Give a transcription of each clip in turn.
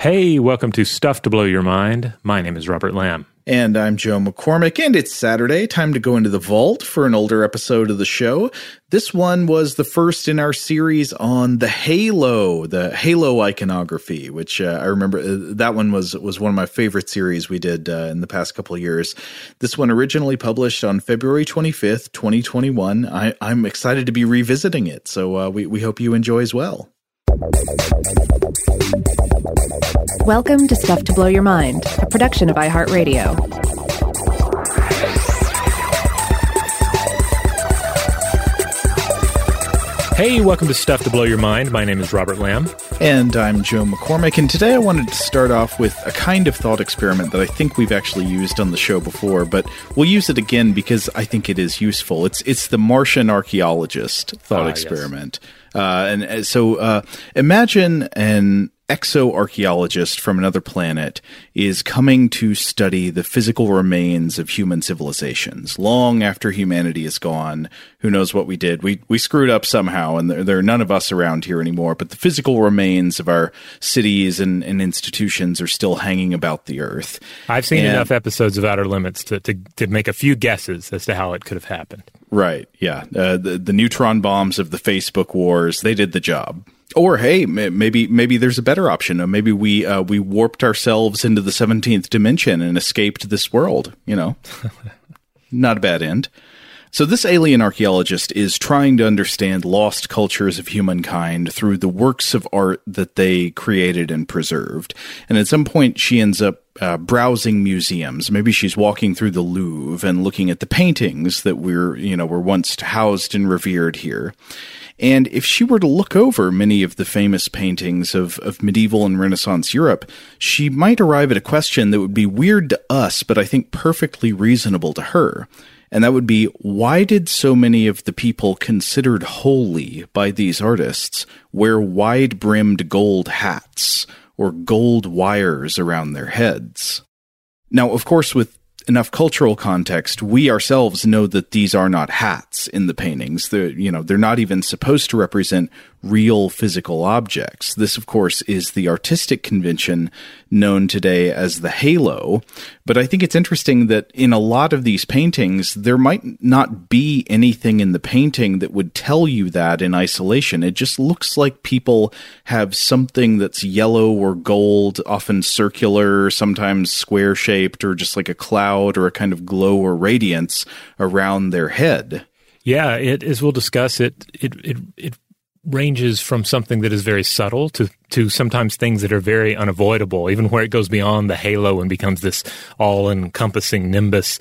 Hey, welcome to Stuff to Blow Your Mind. My name is Robert Lamb. And I'm Joe McCormick, and it's Saturday. Time to go into the vault for an older episode of the show. This one was the first in our series on the Halo, the Halo iconography, which uh, I remember uh, that one was was one of my favorite series we did uh, in the past couple years. This one originally published on February 25th, 2021. I, am excited to be revisiting it, so uh, we we hope you enjoy as well. Welcome to Stuff to Blow Your Mind, a production of iHeartRadio. Hey, welcome to Stuff to Blow Your Mind. My name is Robert Lamb. And I'm Joe McCormick. And today I wanted to start off with a kind of thought experiment that I think we've actually used on the show before, but we'll use it again because I think it is useful. It's it's the Martian archaeologist thought ah, experiment. Yes. Uh, and uh, so uh, imagine an exoarchaeologist from another planet is coming to study the physical remains of human civilizations long after humanity is gone. Who knows what we did? We we screwed up somehow and there, there are none of us around here anymore but the physical remains of our cities and, and institutions are still hanging about the earth. I've seen and, enough episodes of outer limits to, to, to make a few guesses as to how it could have happened. Right yeah. Uh, the, the neutron bombs of the facebook wars they did the job or hey, maybe maybe there's a better option. Maybe we uh, we warped ourselves into the seventeenth dimension and escaped this world. You know, not a bad end. So this alien archaeologist is trying to understand lost cultures of humankind through the works of art that they created and preserved. And at some point, she ends up uh, browsing museums. Maybe she's walking through the Louvre and looking at the paintings that were, you know, were once housed and revered here. And if she were to look over many of the famous paintings of, of medieval and Renaissance Europe, she might arrive at a question that would be weird to us, but I think perfectly reasonable to her. And that would be why did so many of the people considered holy by these artists wear wide brimmed gold hats or gold wires around their heads? Now, of course, with enough cultural context, we ourselves know that these are not hats in the paintings. They're, you know, they're not even supposed to represent real physical objects. This, of course, is the artistic convention known today as the halo. But I think it's interesting that in a lot of these paintings, there might not be anything in the painting that would tell you that in isolation. It just looks like people have something that's yellow or gold, often circular, sometimes square shaped, or just like a cloud or a kind of glow or radiance around their head. Yeah, it, as we'll discuss, it it it, it ranges from something that is very subtle to to sometimes things that are very unavoidable, even where it goes beyond the halo and becomes this all encompassing nimbus.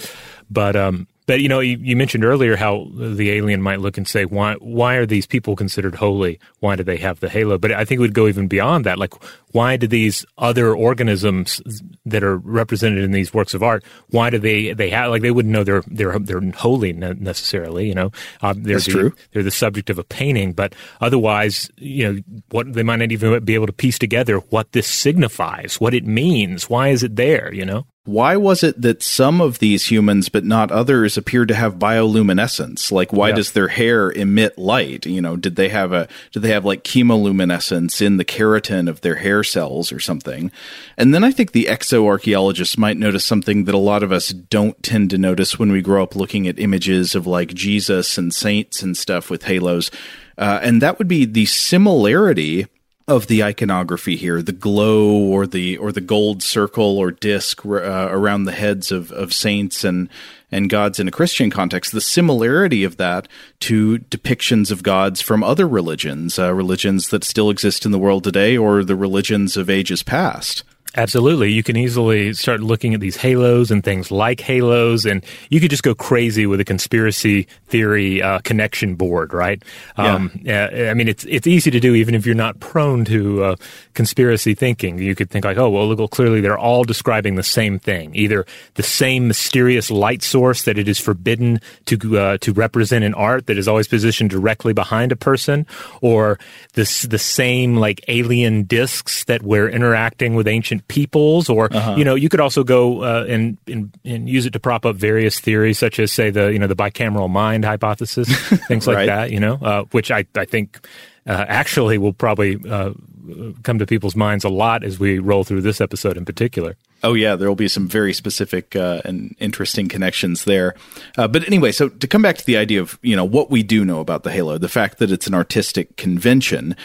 But um, but you know, you, you, mentioned earlier how the alien might look and say, "Why? Why are these people considered holy? Why do they have the halo?" But I think it would go even beyond that. Like, why do these other organisms that are represented in these works of art? Why do they they have like they wouldn't know they're they're they're holy necessarily? You know, uh, they're That's the, true. They're the subject of a painting, but otherwise, you know, what they might not even be able to piece together what this signifies, what it means, why is it there? You know. Why was it that some of these humans, but not others, appeared to have bioluminescence? Like, why yeah. does their hair emit light? You know, did they have a, did they have like chemoluminescence in the keratin of their hair cells or something? And then I think the exoarchaeologists might notice something that a lot of us don't tend to notice when we grow up looking at images of like Jesus and saints and stuff with halos. Uh, and that would be the similarity of the iconography here, the glow or the or the gold circle or disc uh, around the heads of, of saints and and gods in a Christian context, the similarity of that to depictions of gods from other religions, uh, religions that still exist in the world today, or the religions of ages past. Absolutely. You can easily start looking at these halos and things like halos, and you could just go crazy with a conspiracy theory uh, connection board, right? Yeah. Um, I mean, it's it's easy to do even if you're not prone to uh, conspiracy thinking. You could think like, oh, well, look, clearly they're all describing the same thing, either the same mysterious light source that it is forbidden to uh, to represent in art that is always positioned directly behind a person, or this the same like alien discs that we're interacting with ancient peoples, or uh-huh. you know, you could also go uh, and, and, and use it to prop up various theories, such as say the you know the bicameral mind hypothesis, things like right. that. You know, uh, which I I think uh, actually will probably uh, come to people's minds a lot as we roll through this episode in particular. Oh yeah, there will be some very specific uh, and interesting connections there. Uh, but anyway, so to come back to the idea of you know what we do know about the Halo, the fact that it's an artistic convention,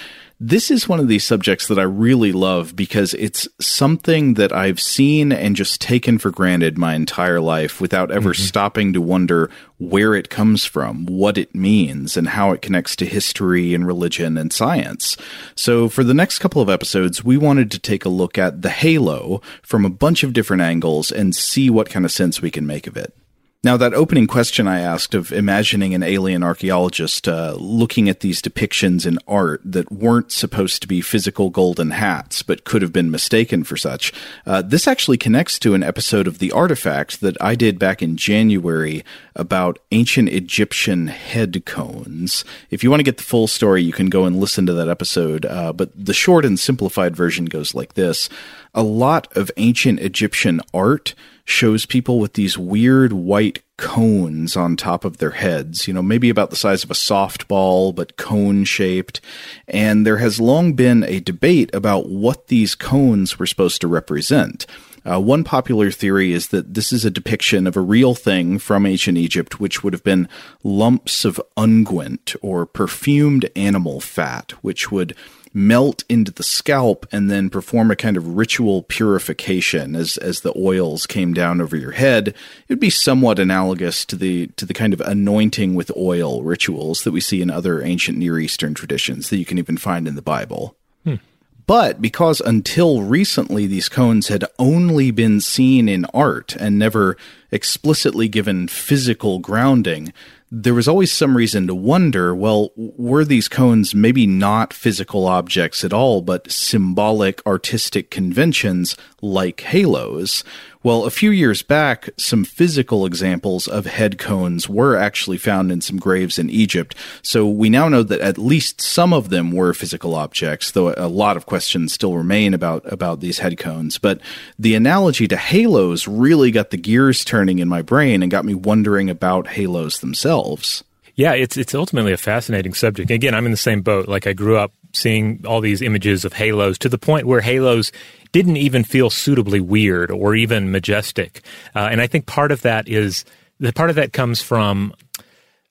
this is one of these subjects that I really love because it's something that I've seen and just taken for granted my entire life without ever mm-hmm. stopping to wonder where it comes from, what it means, and how it connects to history and religion and science. So, for the next couple of episodes, we wanted to take a look at the halo from a bunch of different angles and see what kind of sense we can make of it. Now, that opening question I asked of imagining an alien archaeologist uh, looking at these depictions in art that weren't supposed to be physical golden hats, but could have been mistaken for such, uh, this actually connects to an episode of The Artifact that I did back in January about ancient Egyptian head cones. If you want to get the full story, you can go and listen to that episode, uh, but the short and simplified version goes like this. A lot of ancient Egyptian art shows people with these weird white cones on top of their heads, you know, maybe about the size of a softball, but cone shaped. And there has long been a debate about what these cones were supposed to represent. Uh, one popular theory is that this is a depiction of a real thing from ancient Egypt, which would have been lumps of unguent or perfumed animal fat, which would melt into the scalp and then perform a kind of ritual purification as as the oils came down over your head it would be somewhat analogous to the to the kind of anointing with oil rituals that we see in other ancient near eastern traditions that you can even find in the bible hmm. But because until recently these cones had only been seen in art and never explicitly given physical grounding, there was always some reason to wonder well, were these cones maybe not physical objects at all, but symbolic artistic conventions like halos? Well, a few years back, some physical examples of head cones were actually found in some graves in Egypt. So we now know that at least some of them were physical objects, though a lot of questions still remain about, about these head cones. But the analogy to halos really got the gears turning in my brain and got me wondering about halos themselves. Yeah, it's it's ultimately a fascinating subject. Again, I'm in the same boat. Like I grew up seeing all these images of halos to the point where halos didn't even feel suitably weird or even majestic. Uh, and I think part of that is the part of that comes from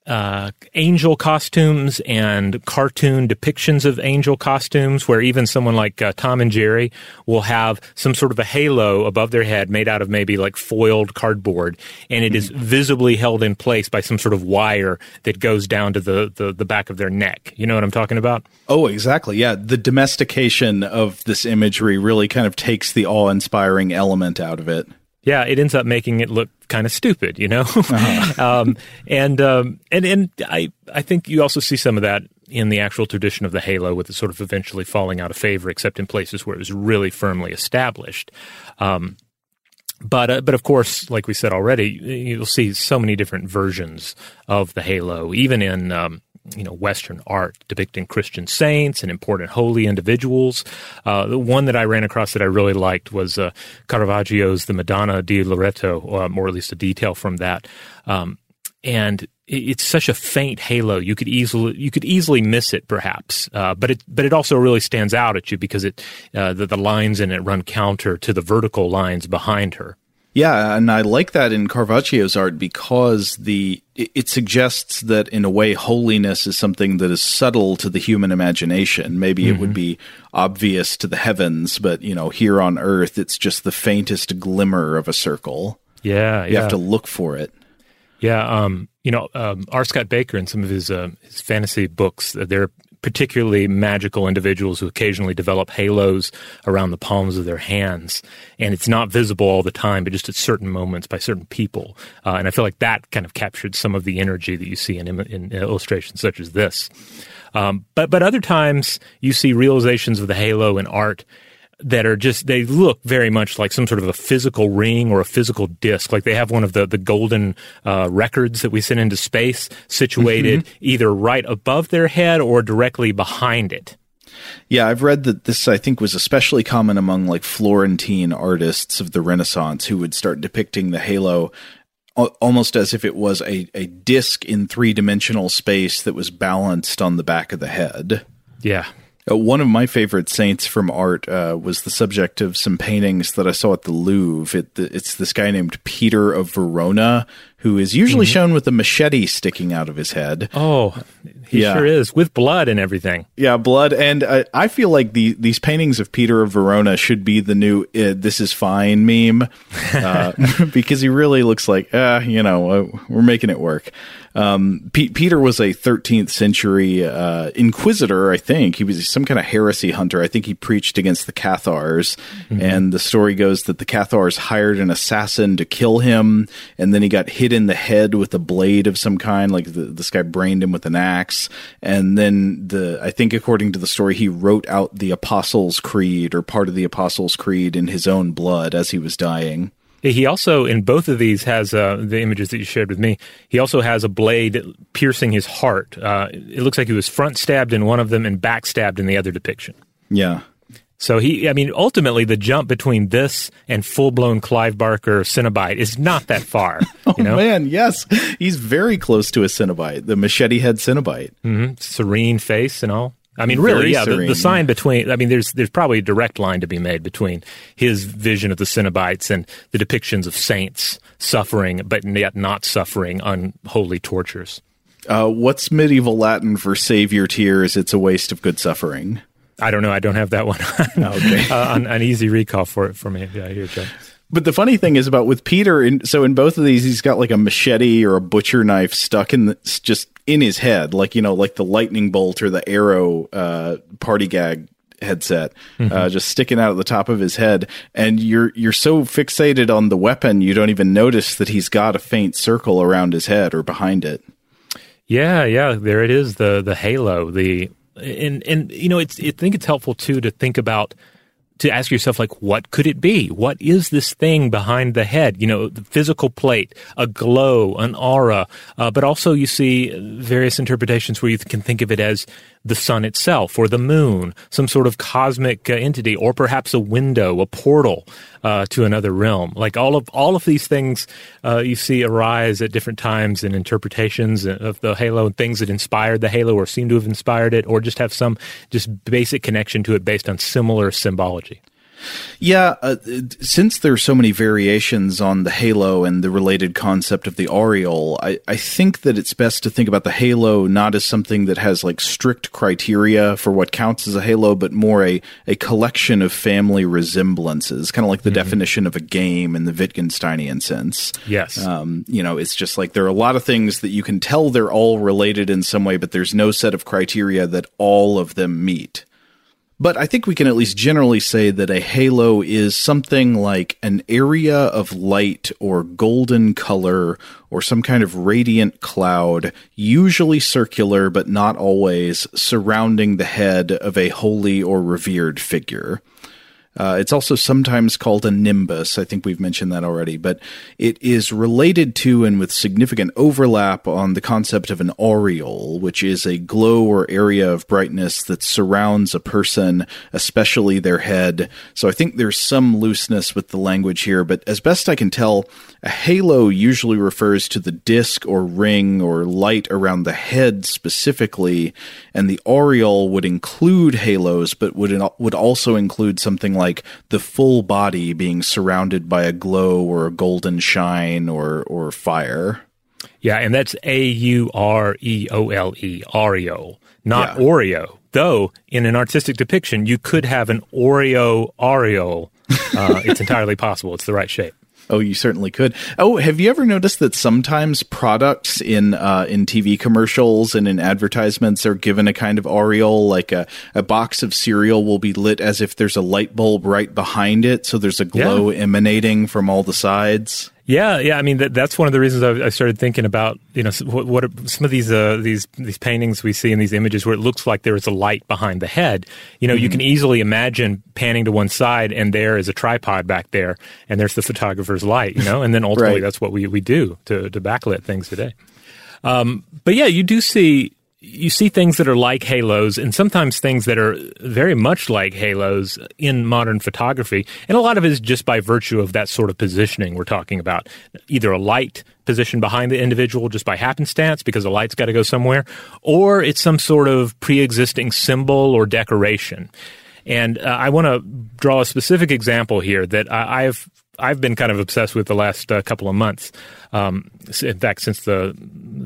uh, angel costumes and cartoon depictions of angel costumes, where even someone like uh, Tom and Jerry will have some sort of a halo above their head made out of maybe like foiled cardboard, and it is mm-hmm. visibly held in place by some sort of wire that goes down to the, the, the back of their neck. You know what I'm talking about? Oh, exactly. Yeah. The domestication of this imagery really kind of takes the awe inspiring element out of it yeah, it ends up making it look kind of stupid, you know. uh-huh. um, and um, and and I I think you also see some of that in the actual tradition of the halo, with it sort of eventually falling out of favor, except in places where it was really firmly established. Um, but uh, but of course, like we said already, you'll see so many different versions of the halo, even in um, you know Western art depicting Christian saints and important holy individuals. Uh, the one that I ran across that I really liked was uh, Caravaggio's The Madonna di Loreto, um, or at least a detail from that. Um, and it's such a faint halo. You could easily you could easily miss it, perhaps. Uh, but it but it also really stands out at you because it uh, the, the lines in it run counter to the vertical lines behind her. Yeah, and I like that in Caravaggio's art because the it suggests that in a way holiness is something that is subtle to the human imagination. Maybe mm-hmm. it would mm-hmm. be obvious to the heavens, but you know, here on earth it's just the faintest glimmer of a circle. Yeah, you yeah. have to look for it. Yeah, um, you know, um, R. Scott Bakker in some of his uh, his fantasy books, they're particularly magical individuals who occasionally develop halos around the palms of their hands. And it's not visible all the time, but just at certain moments by certain people. Uh, and I feel like that kind of captured some of the energy that you see in, in illustrations such as this. Um, but, but other times you see realizations of the halo in art that are just they look very much like some sort of a physical ring or a physical disc like they have one of the the golden uh, records that we send into space situated mm-hmm. either right above their head or directly behind it yeah, I've read that this I think was especially common among like Florentine artists of the Renaissance who would start depicting the halo almost as if it was a, a disc in three dimensional space that was balanced on the back of the head. Yeah, uh, one of my favorite saints from art uh, was the subject of some paintings that I saw at the Louvre. It, it's this guy named Peter of Verona, who is usually mm-hmm. shown with a machete sticking out of his head. Oh, he yeah. sure is, with blood and everything. Yeah, blood. And uh, I feel like the, these paintings of Peter of Verona should be the new uh, "This is fine" meme, uh, because he really looks like, uh, you know, uh, we're making it work. Um, P- Peter was a 13th century uh, inquisitor, I think. He was some kind of heresy hunter. I think he preached against the Cathars. Mm-hmm. And the story goes that the Cathars hired an assassin to kill him, and then he got hit in the head with a blade of some kind, like the, this guy brained him with an axe. And then the, I think according to the story, he wrote out the Apostles' Creed or part of the Apostles' Creed in his own blood as he was dying. He also, in both of these, has uh, the images that you shared with me. He also has a blade piercing his heart. Uh, it looks like he was front stabbed in one of them and back stabbed in the other depiction. Yeah. So he, I mean, ultimately, the jump between this and full blown Clive Barker Cenobite is not that far. oh you know? man, yes, he's very close to a Cenobite, the machete head Cenobite. Mm-hmm. Serene face and all. I mean, really, yeah. The, the, sign between, I mean, there's there's probably a direct line to be made between his vision of the Cenobites and the depictions of saints suffering, but yet not suffering unholy tortures. Uh, what's medieval Latin for save your tears? It's a waste of good suffering. I don't know. I don't have that one. okay, uh, an, an, easy recall for it for me. Yeah, here, Joe. But the funny thing is about with Peter, in, so in both of these, he's got like a machete or a butcher knife stuck in the, just in his head, like you know, like the lightning bolt or the arrow uh, party gag headset, mm-hmm. uh, just sticking out at the top of his head, and you're you're so fixated on the weapon, you don't even notice that he's got a faint circle around his head or behind it. Yeah, yeah, there it is the the halo. The and and you know, it's I think it's helpful too to think about to ask yourself, like, what could it be? What is this thing behind the head? You know, the physical plate, a glow, an aura, uh, but also you see various interpretations where you can think of it as the sun itself or the moon, some sort of cosmic uh, entity, or perhaps a window, a portal uh, to another realm. Like all of all of these things uh, you see arise at different times in interpretations of the halo and things that inspired the halo or seem to have inspired it, or just have some just basic connection to it based on similar symbology. Yeah, uh, since there's so many variations on the halo and the related concept of the aureole, I, I think that it's best to think about the halo not as something that has like strict criteria for what counts as a halo, but more a, a collection of family resemblances, kind of like the mm-hmm. definition of a game in the Wittgensteinian sense. Yes. Um, you know, it's just like there are a lot of things that you can tell they're all related in some way, but there's no set of criteria that all of them meet. But I think we can at least generally say that a halo is something like an area of light or golden color or some kind of radiant cloud, usually circular but not always, surrounding the head of a holy or revered figure. Uh, it's also sometimes called a nimbus. I think we've mentioned that already, but it is related to and with significant overlap on the concept of an aureole, which is a glow or area of brightness that surrounds a person, especially their head. So I think there's some looseness with the language here, but as best I can tell, a halo usually refers to the disk or ring or light around the head specifically, and the aureole would include halos, but would would also include something like the full body being surrounded by a glow or a golden shine or or fire. Yeah, and that's A U R E O L E, aureole, not yeah. Oreo. Though in an artistic depiction, you could have an Oreo aureole. Uh, it's entirely possible. It's the right shape. Oh, you certainly could. Oh, have you ever noticed that sometimes products in uh, in TV commercials and in advertisements are given a kind of aureole, like a, a box of cereal will be lit as if there's a light bulb right behind it, so there's a glow yeah. emanating from all the sides. Yeah, yeah. I mean, that, that's one of the reasons I, I, started thinking about you know what, what are some of these uh, these these paintings we see in these images where it looks like there is a light behind the head. You know, mm-hmm. you can easily imagine panning to one side and there is a tripod back there, and there's the photographer's light. You know, and then ultimately right. that's what we we do to to backlit things today. Um, but yeah, you do see you see things that are like halos and sometimes things that are very much like halos in modern photography. And a lot of it is just by virtue of that sort of positioning we're talking about. Either a light position behind the individual just by happenstance because the light's got to go somewhere, or it's some sort of pre existing symbol or decoration. And uh, I want to draw a specific example here that I, I've I've been kind of obsessed with the last uh, couple of months. Um, in fact, since the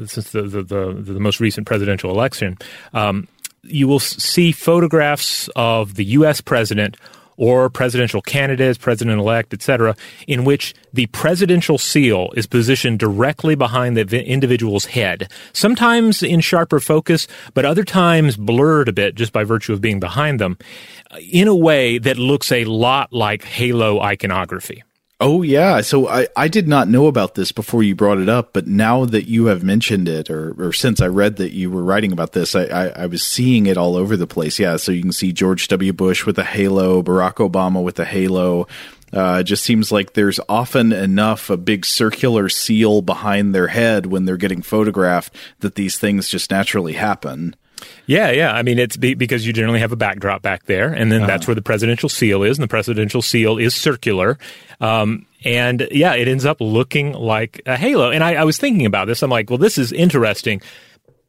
since the the, the, the most recent presidential election, um, you will see photographs of the U.S. president or presidential candidates, president elect, etc., in which the presidential seal is positioned directly behind the individual's head, sometimes in sharper focus, but other times blurred a bit just by virtue of being behind them, in a way that looks a lot like halo iconography. Oh yeah, so I, I did not know about this before you brought it up, but now that you have mentioned it, or, or since I read that you were writing about this, I, I, I was seeing it all over the place. Yeah, so you can see George W. Bush with a halo, Barack Obama with a halo. Uh, it just seems like there's often enough a big circular seal behind their head when they're getting photographed that these things just naturally happen. Yeah, yeah. I mean, it's be, because you generally have a backdrop back there, and then uh-huh. that's where the presidential seal is, and the presidential seal is circular. Um, and yeah, it ends up looking like a halo. And I, I was thinking about this. I'm like, well, this is interesting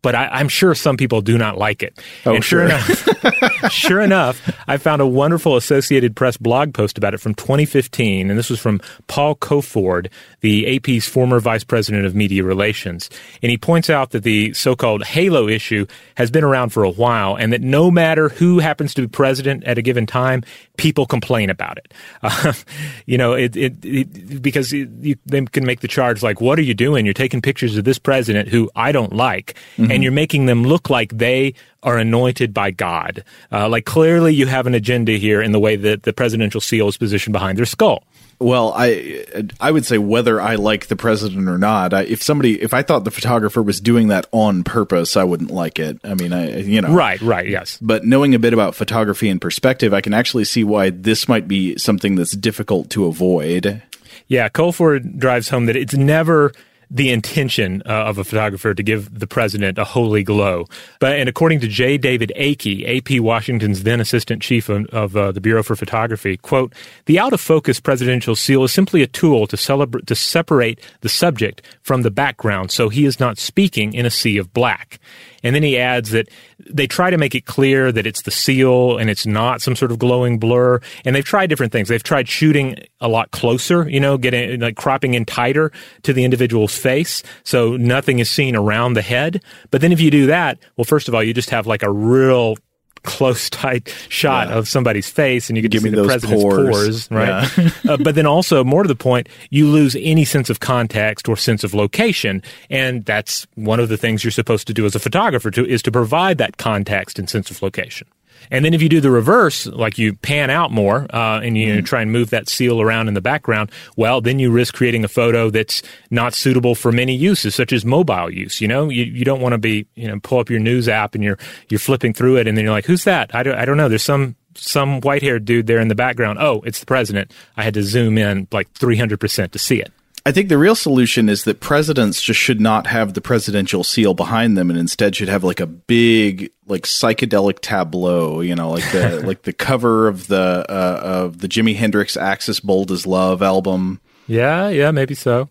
but I, am sure some people do not like it. Oh, and sure, sure enough, sure enough, I found a wonderful Associated Press blog post about it from 2015, and this was from Paul Colford, the AP's former vice president of media relations, and he points out that the so-called Halo issue has been around for a while, and that no matter who happens to be president at a given time, people complain about it. Uh, you know, it, it, it because you, they can make the charge like, "What are you doing? You're taking pictures of this president who I don't like." Mm-hmm. and you're making them look like they are anointed by God. Uh, like clearly you have an agenda here in the way that the presidential seal is positioned behind their skull. Well, I I would say whether I like the president or not. I, if somebody, if I thought the photographer was doing that on purpose, I wouldn't like it. I mean, I you know, Right, right, yes. But knowing a bit about photography and perspective, I can actually see why this might be something that's difficult to avoid. Yeah, Colford drives home that it's never the intention uh, of a photographer to give the president a holy glow. But and according to J. David Ake, AP Washington's then assistant chief of, of uh, the Bureau for Photography, quote, the out of focus presidential seal is simply a tool to celebrate to separate the subject from the background so he is not speaking in a sea of black. And then he adds that they try to make it clear that it's the seal and it's not some sort of glowing blur. And they've tried different things. They've tried shooting a lot closer, you know, getting like cropping in tighter to the individual's face. So nothing is seen around the head. But then if you do that, well, first of all, you just have like a real close tight shot Yeah. of somebody's face and you can Give see me the president's pores. pores, right uh, but then also more to the point you lose any sense of context or sense of location and that's one of the things you're supposed to do as a photographer to is to provide that context and sense of location and then if you do the reverse, like you pan out more uh, and you try and move that seal around in the background, well, then you risk creating a photo that's not suitable for many uses, such as mobile use. You know, you, you don't want to be, you know, pull up your news app and you're you're flipping through it, and then you're like, who's that? I don't I don't know. There's some some white haired dude there in the background. Oh, it's the president. I had to zoom in like 300 percent to see it. I think the real solution is that presidents just should not have the presidential seal behind them and instead should have like a big like psychedelic tableau, you know, like the like the cover of the uh, of the Jimi Hendrix Axis Bold as Love album. Yeah, yeah, maybe so.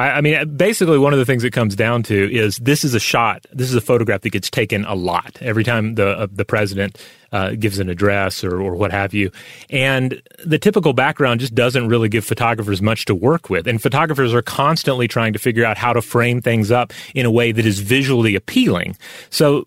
I, I mean, basically, one of the things it comes down to is this is a shot. This is a photograph that gets taken a lot every time the uh, the president uh, gives an address or, or what have you. And the typical background just doesn't really give photographers much to work with. And photographers are constantly trying to figure out how to frame things up in a way that is visually appealing. So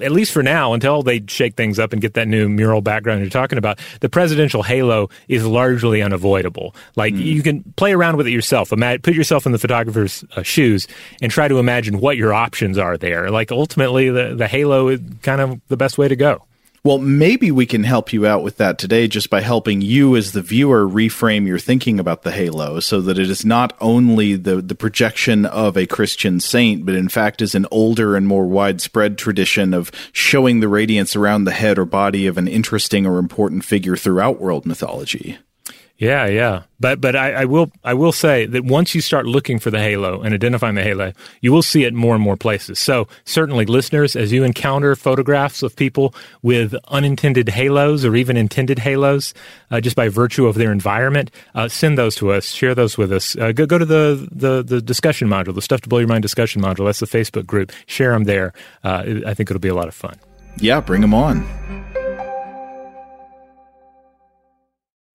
at least for now, until they shake things up and get that new mural background you're talking about, the presidential halo is largely unavoidable. Like you can play around with it yourself. Ima- put yourself in the photographer's uh, shoes and try to imagine what your options are there. Like ultimately, the the halo is kind of the best way to go. Well, maybe we can help you out with that today just by helping you as the viewer reframe your thinking about the halo so that it is not only the, the projection of a Christian saint, but in fact is an older and more widespread tradition of showing the radiance around the head or body of an interesting or important figure throughout world mythology. Yeah, yeah. But but I, I will I will say that once you start looking for the halo and identifying the halo, you will see it more and more places. So certainly, listeners, as you encounter photographs of people with unintended halos or even intended halos, uh, just by virtue of their environment, uh, send those to us. Share those with us. Uh, go go to the, the the discussion module, the stuff to blow your mind discussion module. That's the Facebook group. Share them there. Uh, I think it'll be a lot of fun. Yeah, bring them on.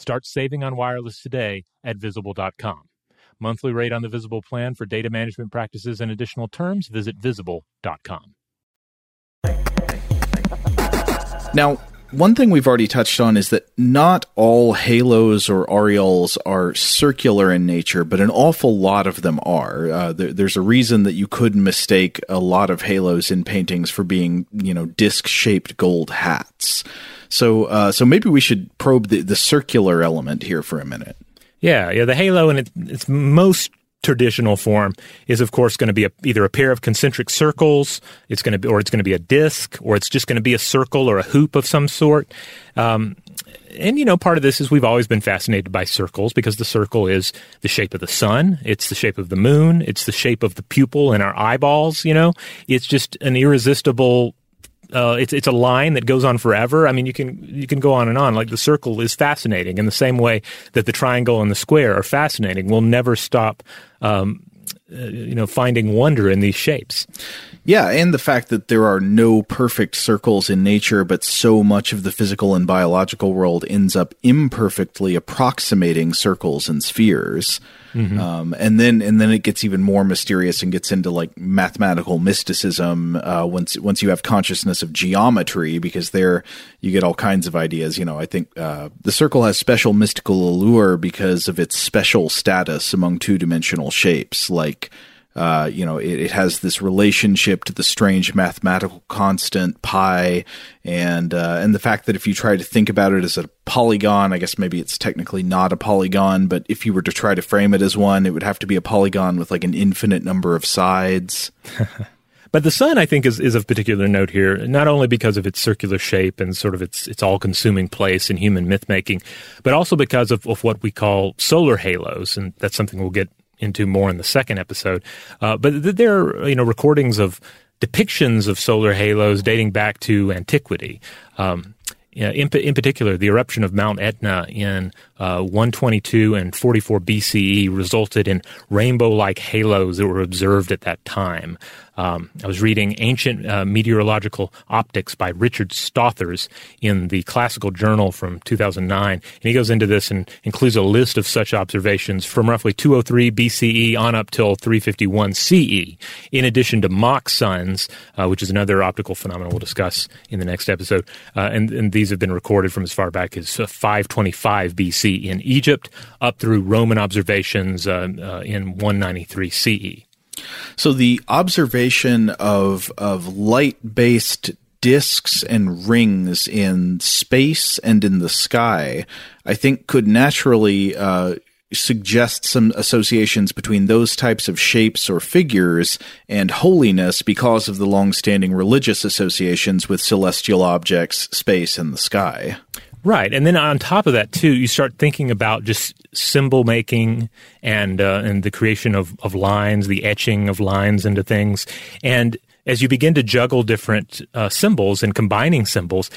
Start saving on wireless today at visible.com. Monthly rate on the Visible plan for data management practices and additional terms, visit visible.com. Now, one thing we've already touched on is that not all halos or aureoles are circular in nature, but an awful lot of them are. Uh, there, there's a reason that you could mistake a lot of halos in paintings for being, you know, disc-shaped gold hats. So, uh, so maybe we should probe the, the circular element here for a minute. Yeah, yeah. The halo in its, its most traditional form is, of course, going to be a, either a pair of concentric circles. It's going to be, or it's going to be a disc, or it's just going to be a circle or a hoop of some sort. Um, and you know, part of this is we've always been fascinated by circles because the circle is the shape of the sun, it's the shape of the moon, it's the shape of the pupil in our eyeballs. You know, it's just an irresistible uh, it's it's a line that goes on forever. I mean, you can you can go on and on. Like the circle is fascinating in the same way that the triangle and the square are fascinating. We'll never stop, um, uh, you know, finding wonder in these shapes. Yeah, and the fact that there are no perfect circles in nature, but so much of the physical and biological world ends up imperfectly approximating circles and spheres. Mm-hmm. Um, and then and then it gets even more mysterious and gets into like mathematical mysticism uh, once once you have consciousness of geometry because there you get all kinds of ideas. You know, I think uh, the circle has special mystical allure because of its special status among two dimensional shapes, like uh, you know, it, it, has this relationship to the strange mathematical constant pi, and uh, and the fact that if you try to think about it as a polygon, I guess maybe it's technically not a polygon, but if you were to try to frame it as one, it would have to be a polygon with like an infinite number of sides. But the sun, I think, is, is of particular note here, not only because of its circular shape and sort of its its all consuming place in human myth making, but also because of, of what we call solar halos, and that's something we'll get into more in the second episode. Uh, but there are you know recordings of depictions of solar halos dating back to antiquity. Um, in, in, particular, the eruption of Mount Etna in uh, 122 and 44 BCE resulted in rainbow like halos that were observed at that time. Um, I was reading Ancient uh, Meteorological Optics by Richard Stothers in the Classical Journal from 2009. And he goes into this and includes a list of such observations from roughly 203 BCE on up till 351 CE, in addition to mock suns, uh, which is another optical phenomenon we'll discuss in the next episode. Uh, and, and, these have been recorded from as far back as uh, 525 BC in Egypt up through Roman observations uh, uh, in 193 CE. So the observation of of light based disks and rings in space and in the sky, I think, could naturally uh, suggest some associations between those types of shapes or figures and holiness because of the long-standing religious associations with celestial objects, space, and the sky. Right, and then on top of that too, you start thinking about just symbol making and uh, and the creation of of lines, the etching of lines into things, and as you begin to juggle different uh, symbols and combining symbols,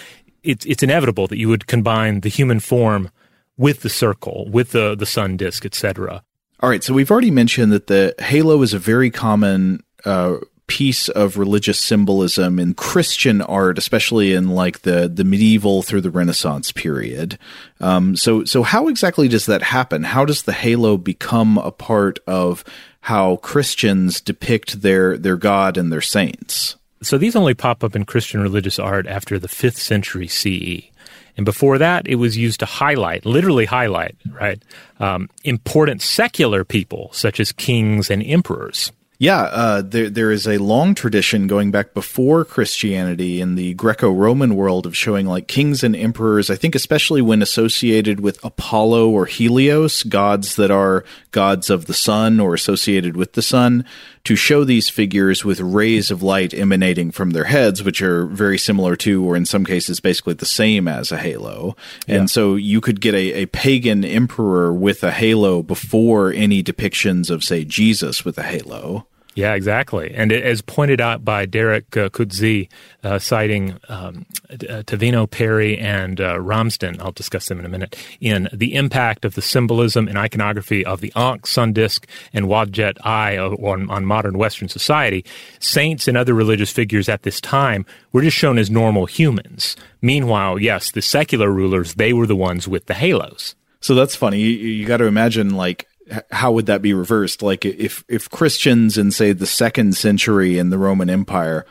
it's it's inevitable that you would combine the human form with the circle, with the the sun disk, etc. All right, so we've already mentioned that the halo is a very common uh, piece of religious symbolism in Christian art, especially in like the the medieval through the Renaissance period. Um, so so how exactly does that happen? How does the halo become a part of how Christians depict their their God and their saints? So these only pop up in Christian religious art after the fifth century CE. And before that, it was used to highlight, literally highlight, right, um, important secular people such as kings and emperors. Yeah, uh, there there is a long tradition going back before Christianity in the Greco-Roman world of showing like kings and emperors. I think especially when associated with Apollo or Helios, gods that are gods of the sun or associated with the sun, to show these figures with rays of light emanating from their heads, which are very similar to, or in some cases, basically the same as a halo. Yeah. And so you could get a, a pagan emperor with a halo before any depictions of, say, Jesus with a halo. Yeah, exactly. And as pointed out by Derek uh, Coetzee, uh, citing um, uh, Tavenor Perry and uh, Ramsden, I'll discuss them in a minute, in the impact of the symbolism and iconography of the Ankh sun disk and Wadjet eye on, on modern Western society, saints and other religious figures at this time were just shown as normal humans. Meanwhile, yes, the secular rulers, they were the ones with the halos. So that's funny. You, you got to imagine, like, how would that be reversed? Like if if Christians in say the second century in the Roman Empire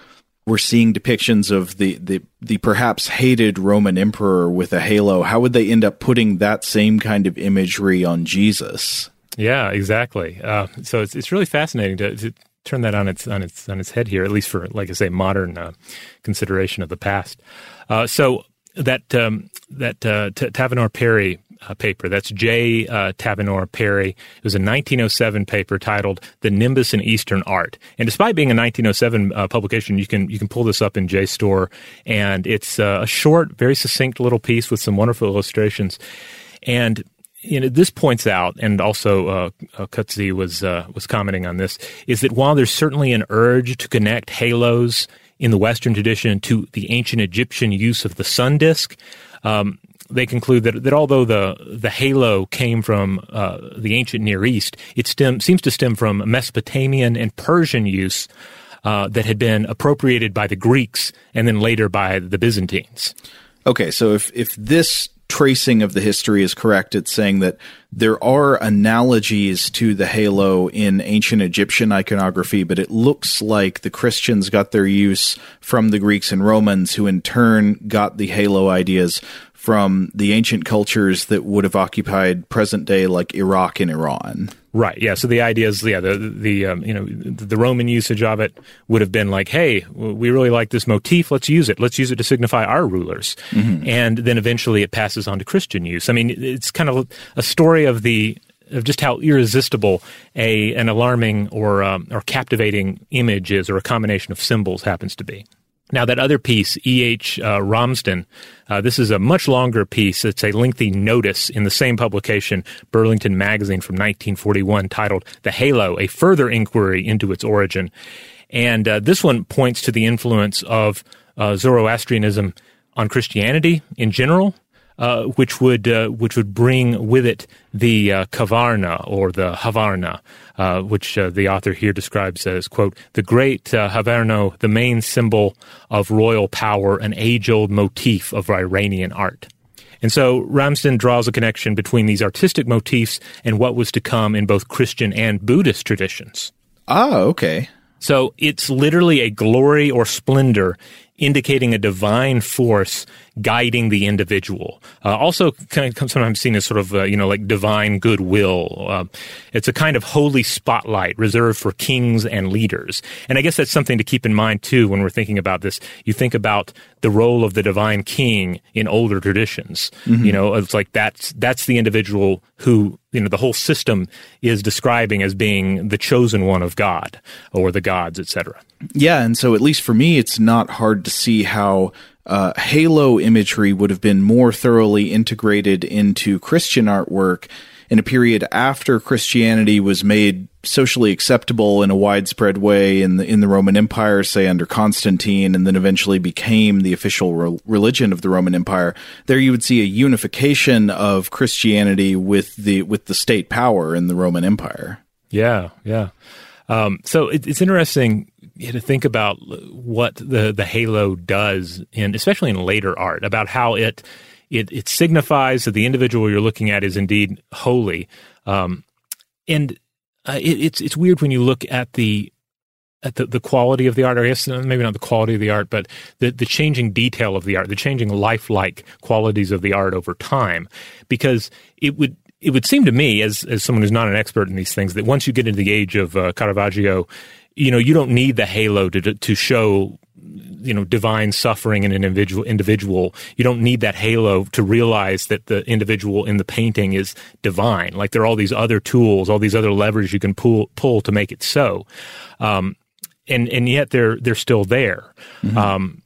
were seeing depictions of the the the perhaps hated Roman emperor with a halo, how would they end up putting that same kind of imagery on Jesus? Yeah, exactly. Uh, so it's it's really fascinating to, to, turn that on its on its on its head here, at least for like I say, modern uh, consideration of the past. Uh, so that um, that uh, T- Perry uh, paper. That's J. Uh, Tavenor Perry. It was a 1907 paper titled "The Nimbus in Eastern Art." And despite being a 1907 uh, publication, you can you can pull this up in JSTOR, and it's uh, a short, very succinct little piece with some wonderful illustrations. And you know, this points out, and also uh, uh Coetzee was uh, was commenting on this, is that while there's certainly an urge to connect halos in the Western tradition to the ancient Egyptian use of the sun disk, um, they conclude that, that although the the halo came from uh, the ancient Near East, it stem, seems to stem from Mesopotamian and Persian use uh, that had been appropriated by the Greeks and then later by the Byzantines. Okay, so if if this tracing of the history is correct, it's saying that there are analogies to the halo in ancient Egyptian iconography, but it looks like the Christians got their use from the Greeks and Romans, who in turn got the halo ideas from the ancient cultures that would have occupied present day like Iraq and Iran. Right. Yeah. So the idea is, yeah, the the um, you know the Roman usage of it would have been like, hey, we really like this motif. Let's use it. Let's use it to signify our rulers. Mm-hmm. And then eventually it passes on to Christian use. I mean, it's kind of a story of the of just how irresistible a an alarming or um, or captivating image is, or a combination of symbols happens to be. Now, that other piece, E.H. Uh, Ramsden, uh, this is a much longer piece. It's a lengthy notice in the same publication, Burlington Magazine from 1941, titled The Halo, a further inquiry into its origin. And uh, this one points to the influence of uh, Zoroastrianism on Christianity in general, uh, which would uh, which would bring with it the uh, kavarna or the havarna, uh, which uh, the author here describes as quote the great uh, haverno, the main symbol of royal power, an age old motif of Iranian art. And so Ramsden draws a connection between these artistic motifs and what was to come in both Christian and Buddhist traditions. Ah, okay. So it's literally a glory or splendor indicating a divine force guiding the individual. Uh, also, kind of sometimes seen as sort of uh, you know like divine goodwill. Uh, it's a kind of holy spotlight reserved for kings and leaders. And I guess that's something to keep in mind too when we're thinking about this. You think about the role of the divine king in older traditions. Mm-hmm. You know, it's like that's that's the individual who you know the whole system is describing as being the chosen one of God or the gods, etc. Yeah, and so at least for me, it's not hard to see how uh, halo imagery would have been more thoroughly integrated into Christian artwork in a period after Christianity was made socially acceptable in a widespread way in the in the Roman Empire, say under Constantine, and then eventually became the official re- religion of the Roman Empire. There, you would see a unification of Christianity with the with the state power in the Roman Empire. Yeah, yeah. Um, so it, it's interesting to think about what the the halo does and especially in later art about how it it, it signifies that the individual you're looking at is indeed holy um, and uh, it, it's it's weird when you look at the at the, the quality of the art, or I guess uh, maybe not the quality of the art, but the, the changing detail of the art, the changing lifelike qualities of the art over time. Because it would it would seem to me, as as someone who's not an expert in these things, that once you get into the age of uh, Caravaggio, you know, you don't need the halo to to show you know divine suffering in an individual individual. You don't need that halo to realize that the individual in the painting is divine. Like there are all these other tools all these other levers you can pull pull to make it so. Um, and and yet they're they're still there. Mm-hmm. um,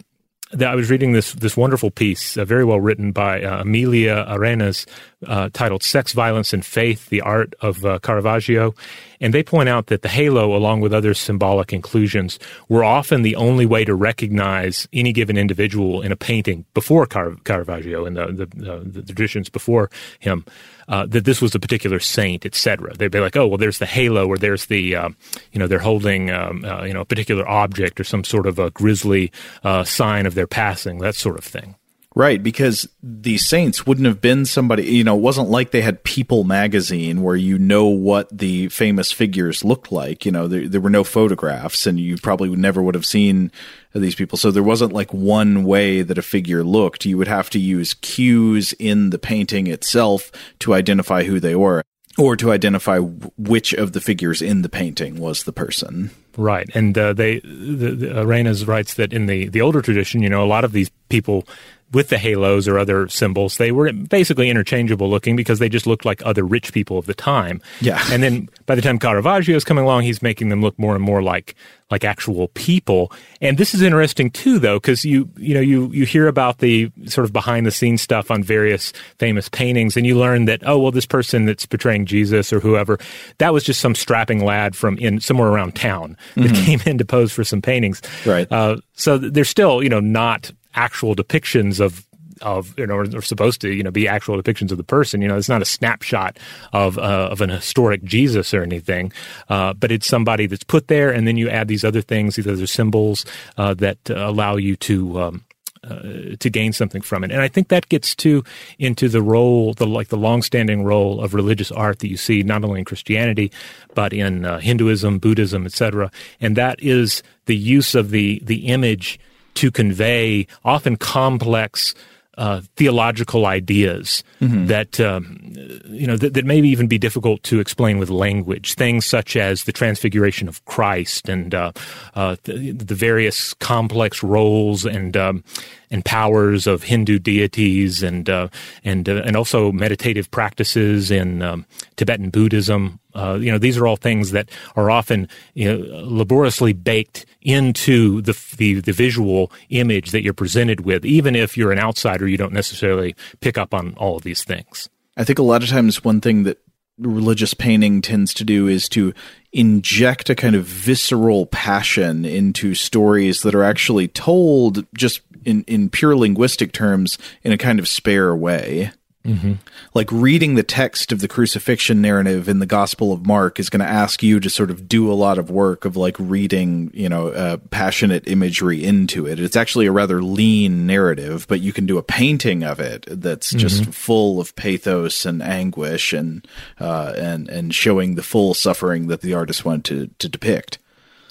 I was reading this this wonderful piece, uh, very well written by uh, Amelia Arenas, uh, titled "Sex, Violence, and Faith: The Art of uh, Caravaggio," and they point out that the halo, along with other symbolic inclusions, were often the only way to recognize any given individual in a painting before Car- Caravaggio and the the, the traditions before him uh, that this was a particular saint, etc. They'd be like, oh, well, there's the halo, or there's the, uh, you know, they're holding, um, uh, you know, a particular object or some sort of a grisly uh, sign of their passing, that sort of thing. Right, because the Saints wouldn't have been somebody, you know, it wasn't like they had People magazine where you know what the famous figures looked like. You know, there, there were no photographs and you probably never would have seen these people. So there wasn't like one way that a figure looked. You would have to use cues in the painting itself to identify who they were or to identify which of the figures in the painting was the person. Right, and uh, they the, the Arenas writes that in the the older tradition, you know, a lot of these people with the halos or other symbols, they were basically interchangeable looking because they just looked like other rich people of the time. Yeah. And then by the time Caravaggio is coming along, he's making them look more and more like like actual people. And this is interesting too, though, because you you know you you hear about the sort of behind the scenes stuff on various famous paintings, and you learn that oh well, this person that's portraying Jesus or whoever that was just some strapping lad from in somewhere around town that mm-hmm. came in to pose for some paintings. Right. Uh, so they're still you know not actual depictions of of you know are supposed to you know be actual depictions of the person you know it's not a snapshot of uh, of an historic jesus or anything uh, but it's somebody that's put there and then you add these other things, these other symbols uh, that allow you to um, uh, to gain something from it. And I think that gets to into the role, the like the longstanding role of religious art that you see not only in Christianity but in uh, Hinduism, Buddhism, etc. And that is the use of the the image to convey often complex uh, theological ideas mm-hmm. that um, you know that, that maybe even be difficult to explain with language. Things such as the transfiguration of Christ and uh, uh, the, the, various complex roles and um, and powers of Hindu deities and uh, and uh, and also meditative practices in um, Tibetan Buddhism. Uh, you know, these are all things that are often you know, laboriously baked into the, the, the visual image that you're presented with, even if you're an outsider, you don't necessarily pick up on all of these things. I think a lot of times one thing that religious painting tends to do is to inject a kind of visceral passion into stories that are actually told just in, in pure linguistic terms in a kind of spare way. Mm-hmm. Like reading the text of the crucifixion narrative in the Gospel of Mark is going to ask you to sort of do a lot of work of like reading, you know, uh, passionate imagery into it. It's actually a rather lean narrative, but you can do a painting of it that's just mm-hmm. full of pathos and anguish and uh, and and showing the full suffering that the artist wanted to to depict.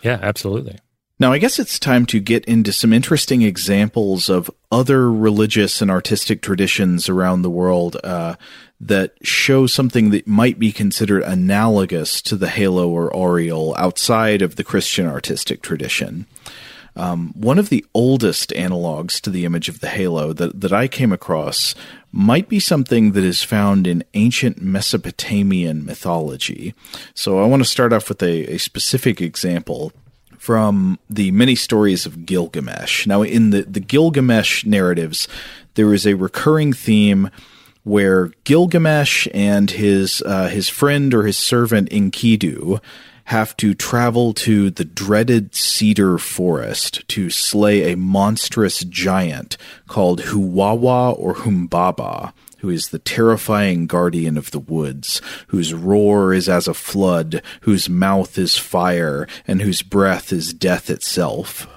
Yeah, absolutely. Now, I guess it's time to get into some interesting examples of other religious and artistic traditions around the world uh, that show something that might be considered analogous to the halo or aureole outside of the Christian artistic tradition. Um, one of the oldest analogs to the image of the halo that, that I came across might be something that is found in ancient Mesopotamian mythology. So I want to start off with a, a specific example from the many stories of Gilgamesh. Now, in the, the Gilgamesh narratives, there is a recurring theme where Gilgamesh and his uh, his friend or his servant Enkidu have to travel to the dreaded cedar forest to slay a monstrous giant called Huwawa or Humbaba who is the terrifying guardian of the woods, whose roar is as a flood, whose mouth is fire, and whose breath is death itself.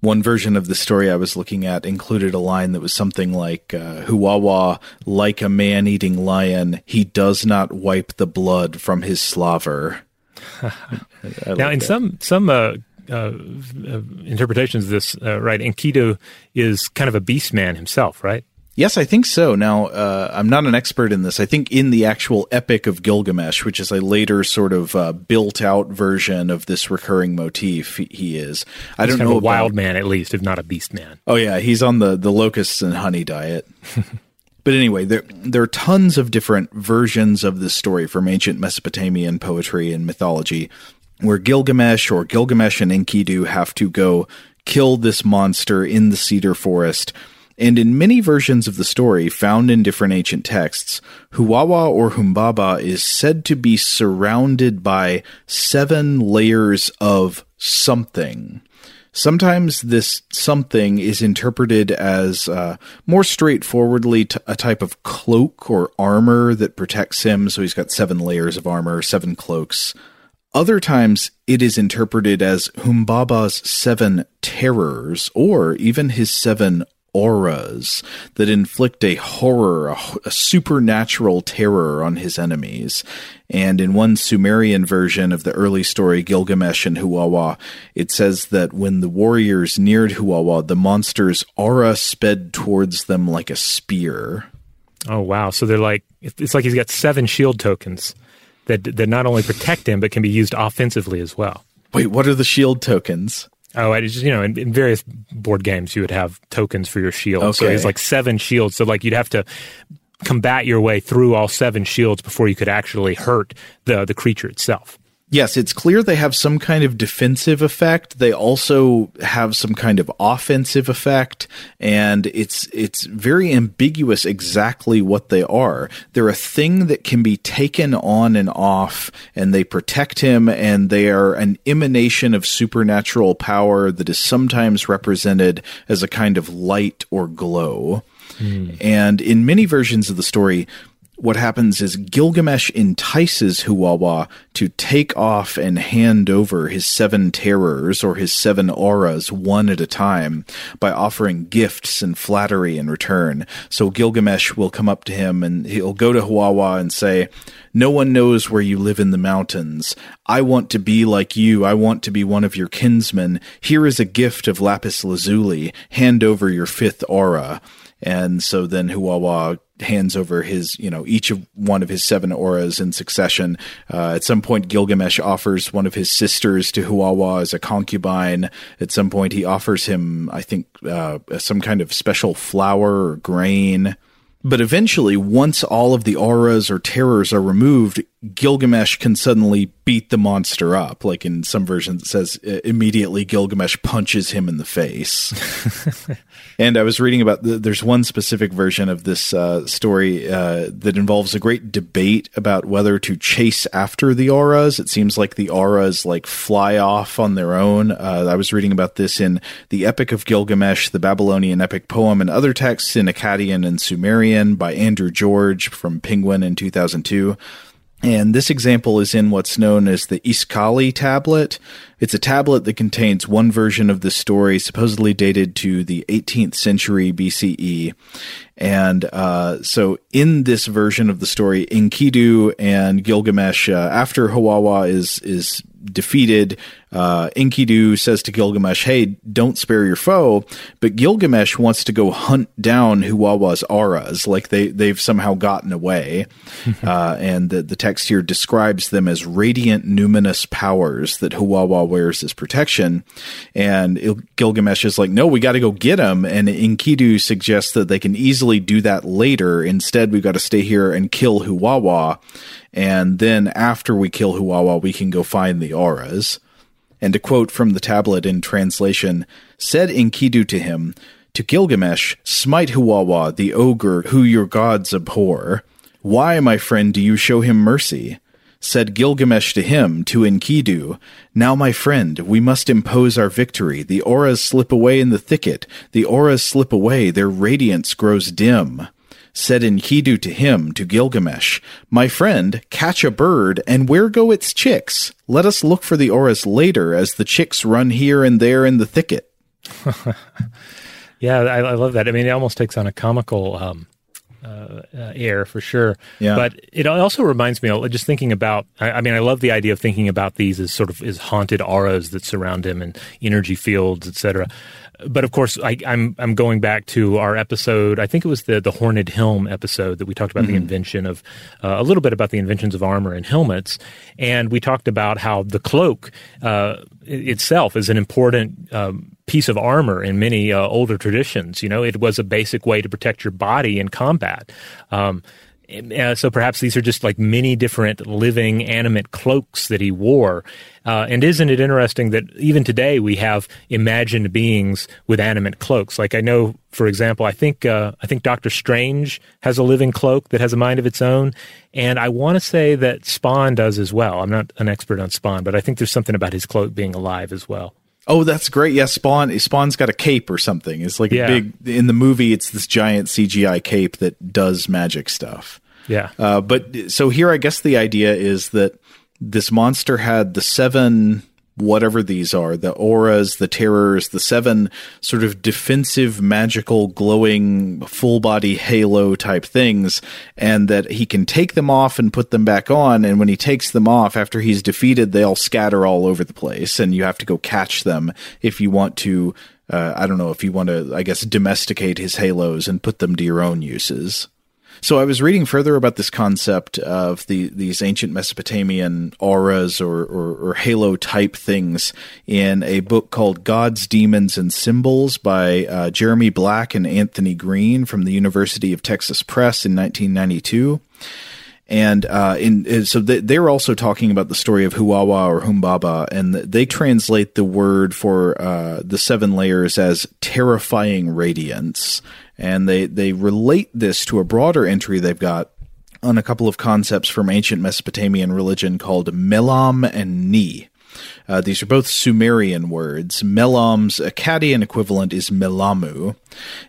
One version of the story I was looking at included a line that was something like, uh, Huwawa, like a man eating lion, he does not wipe the blood from his slaver. now, in that. some some uh, uh, interpretations of this, uh, right, Enkidu is kind of a beast man himself, right? Yes, I think so. Now, uh, I'm not an expert in this. I think in the actual Epic of Gilgamesh, which is a later sort of uh, built out version of this recurring motif, he, is. I he's don't know. a wild man, at least, if not a beast man. Oh, yeah. He's on the, the locusts and honey diet. but anyway, there, there are tons of different versions of this story from ancient Mesopotamian poetry and mythology where Gilgamesh or Gilgamesh and Enkidu have to go kill this monster in the cedar forest and in many versions of the story found in different ancient texts, Huwawa or Humbaba is said to be surrounded by seven layers of something. Sometimes this something is interpreted as uh, more straightforwardly a type of cloak or armor that protects him. So he's got seven layers of armor, seven cloaks. Other times it is interpreted as Humbaba's seven terrors or even his seven auras that inflict a horror, a, a, supernatural terror on his enemies. And in one Sumerian version of the early story, Gilgamesh and Huwawa, it says that when the warriors neared Huwawa, the monster's aura sped towards them like a spear. Oh, wow. So they're like, it's like he's got seven shield tokens that, that not only protect him, but can be used offensively as well. Wait, what are the shield tokens? Oh, I just you know, in, in, various board games, you would have tokens for your shield. Okay. So it's like seven shields. So like you'd have to combat your way through all seven shields before you could actually hurt the the creature itself yes, it's clear they have some kind of defensive effect. They also have some kind of offensive effect, and it's it's very ambiguous exactly what they are. They're a thing that can be taken on and off, and they protect him, and they are an emanation of supernatural power that is sometimes represented as a kind of light or glow. Mm. And in many versions of the story, what happens is Gilgamesh entices Huwawa to take off and hand over his seven terrors or his seven auras one at a time by offering gifts and flattery in return. So Gilgamesh will come up to him and he'll go to Huwawa and say, no one knows where you live in the mountains. I want to be like you. I want to be one of your kinsmen. Here is a gift of lapis lazuli. Hand over your fifth aura. And so then Huwawa hands over his, you know, each of one of his seven auras in succession. Uh, at some point, Gilgamesh offers one of his sisters to Huwawa as a concubine. At some point, he offers him, I think, uh, some kind of special flour or grain. But eventually, once all of the auras or terrors are removed, Gilgamesh can suddenly beat the monster up. Like in some versions, it says uh, immediately Gilgamesh punches him in the face. and I was reading about the, there's one specific version of this uh, story uh, that involves a great debate about whether to chase after the auras. It seems like the auras like fly off on their own. Uh, I was reading about this in the Epic of Gilgamesh, the Babylonian epic poem, and other texts in Akkadian and Sumerian by Andrew George from Penguin in 2002. And this example is in what's known as the Ishchali tablet. It's a tablet that contains one version of the story, supposedly dated to the 18th century BCE. And uh, so, in this version of the story, Enkidu and Gilgamesh, uh, after Huwawa is is defeated, uh, Enkidu says to Gilgamesh, "Hey, don't spare your foe." But Gilgamesh wants to go hunt down Huwawa's auras, like they they've somehow gotten away. uh, and the the text here describes them as radiant, numinous powers that Huwawa wears as protection. And Il- Gilgamesh is like, "No, we got to go get them." And Enkidu suggests that they can easily do that later. Instead, we've got to stay here and kill Huwawa. And then after we kill Huwawa, we can go find the auras. And to quote from the tablet in translation, said Enkidu to him, To Gilgamesh, smite Huwawa, the ogre who your gods abhor. Why, my friend, do you show him mercy? Said Gilgamesh to him, to Enkidu, Now, my friend, we must impose our victory. The auras slip away in the thicket. The auras slip away, their radiance grows dim. Said Enkidu to him, to Gilgamesh, My friend, catch a bird, and where go its chicks? Let us look for the auras later, as the chicks run here and there in the thicket. Yeah, I, I love that. I mean, it almost takes on a comical um, uh, uh, air for sure. Yeah. But it also reminds me, just thinking about. I, I mean, I love the idea of thinking about these as sort of as haunted auras that surround him and energy fields, etc. But of course, I, I'm I'm going back to our episode. I think it was the the Horned Helm episode that we talked about the invention of uh, a little bit about the inventions of armor and helmets, and we talked about how the cloak uh, itself is an important um, piece of armor in many uh, older traditions. You know, it was a basic way to protect your body in combat. Um, uh, so perhaps these are just like many different living animate cloaks that he wore. Uh, and isn't it interesting that even today we have imagined beings with animate cloaks? Like I know, for example, I think uh, I think Doctor Strange has a living cloak that has a mind of its own, and I want to say that Spawn does as well. I'm not an expert on Spawn, but I think there's something about his cloak being alive as well. Oh, that's great. Yeah, Spawn Spawn's got a cape or something. It's like Yeah. a big in the movie it's this giant CGI cape that does magic stuff. Yeah. Uh, but so here, I guess the idea is that this monster had the seven, whatever these are, the auras, the terrors, the seven sort of defensive, magical, glowing, full body halo type things, and that he can take them off and put them back on. And when he takes them off after he's defeated, they all scatter all over the place, and you have to go catch them if you want to. Uh, I don't know if you want to, I guess, domesticate his halos and put them to your own uses. So I was reading further about this concept of the these ancient Mesopotamian auras or, or, or halo type things in a book called Gods, Demons, and Symbols by uh, Jeremy Black and Anthony Green from the University of Texas Press in 1992 and uh, in uh, so they, are also talking about the story of Huwawa or Humbaba, and they translate the word for uh, the seven layers as terrifying radiance, and they they relate this to a broader entry they've got on a couple of concepts from ancient Mesopotamian religion called Melam and Ni. Uh, these are both Sumerian words. Melam's Akkadian equivalent is Melamu,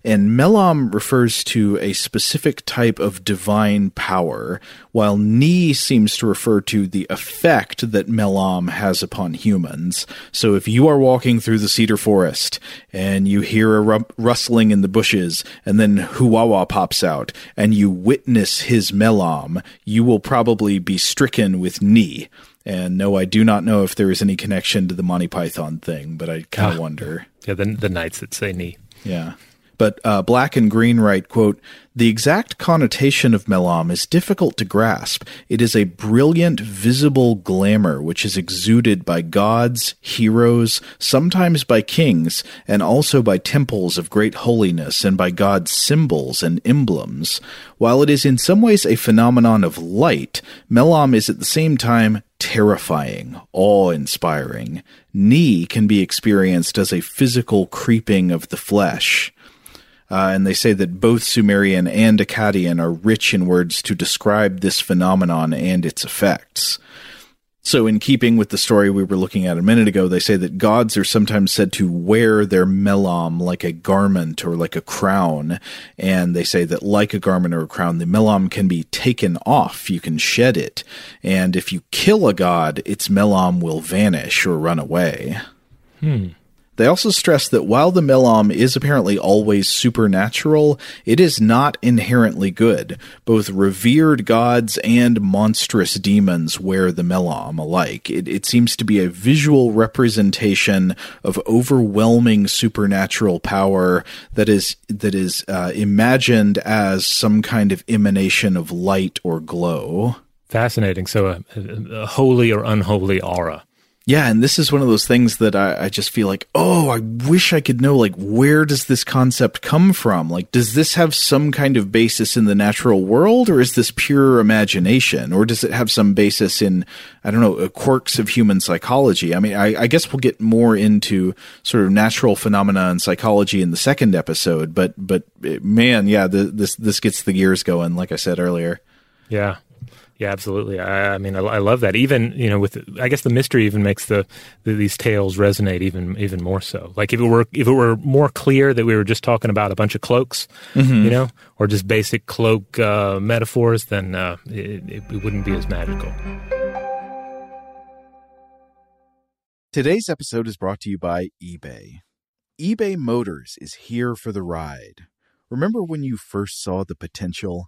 and Melam refers to a specific type of divine power, while Ni seems to refer to the effect that Melam has upon humans. So if you are walking through the cedar forest and you hear a ru- rustling in the bushes, and then Huwawa pops out, and you witness his Melam, you will probably be stricken with Ni. And no, I do not know if there is any connection to the Monty Python thing, but I kind of ah. wonder. Yeah, the, the knights that say knee. Yeah. But uh, Black and Green write, quote, the exact connotation of melam is difficult to grasp. It is a brilliant, visible glamour which is exuded by gods, heroes, sometimes by kings, and also by temples of great holiness and by God's symbols and emblems. While it is in some ways a phenomenon of light, melam is at the same time terrifying, awe inspiring. Ni can be experienced as a physical creeping of the flesh. Uh, and they say that both Sumerian and Akkadian are rich in words to describe this phenomenon and its effects. So, in keeping with the story we were looking at a minute ago, they say that gods are sometimes said to wear their melam like a garment or like a crown. And they say that, like a garment or a crown, the melam can be taken off. You can shed it. And if you kill a god, its melam will vanish or run away. Hmm. They also stress that while the Melam is apparently always supernatural, it is not inherently good. Both revered gods and monstrous demons wear the Melam alike. It, it seems to be a visual representation of overwhelming supernatural power that is that is uh, imagined as some kind of emanation of light or glow. Fascinating. So, a, a, a holy or unholy aura. Yeah, and this is one of those things that I, I, just feel like, oh, I wish I could know, like, where does this concept come from? Like, does this have some kind of basis in the natural world, or is this pure imagination, or does it have some basis in, I don't know, uh, quirks of human psychology? I mean, I, I guess we'll get more into sort of natural phenomena and psychology in the second episode, but, but eh, man, yeah, the, this this gets the gears going, like I said earlier. Yeah, yeah, absolutely. I, I mean, I, I, love that. Even you know, with I guess the mystery even makes the, the, these tales resonate even even more so. Like if it were if it were more clear that we were just talking about a bunch of cloaks, mm-hmm. you know, or just basic cloak uh, metaphors, then uh, it, it wouldn't be as magical. Today's episode is brought to you by eBay. eBay Motors is here for the ride. Remember when you first saw the potential?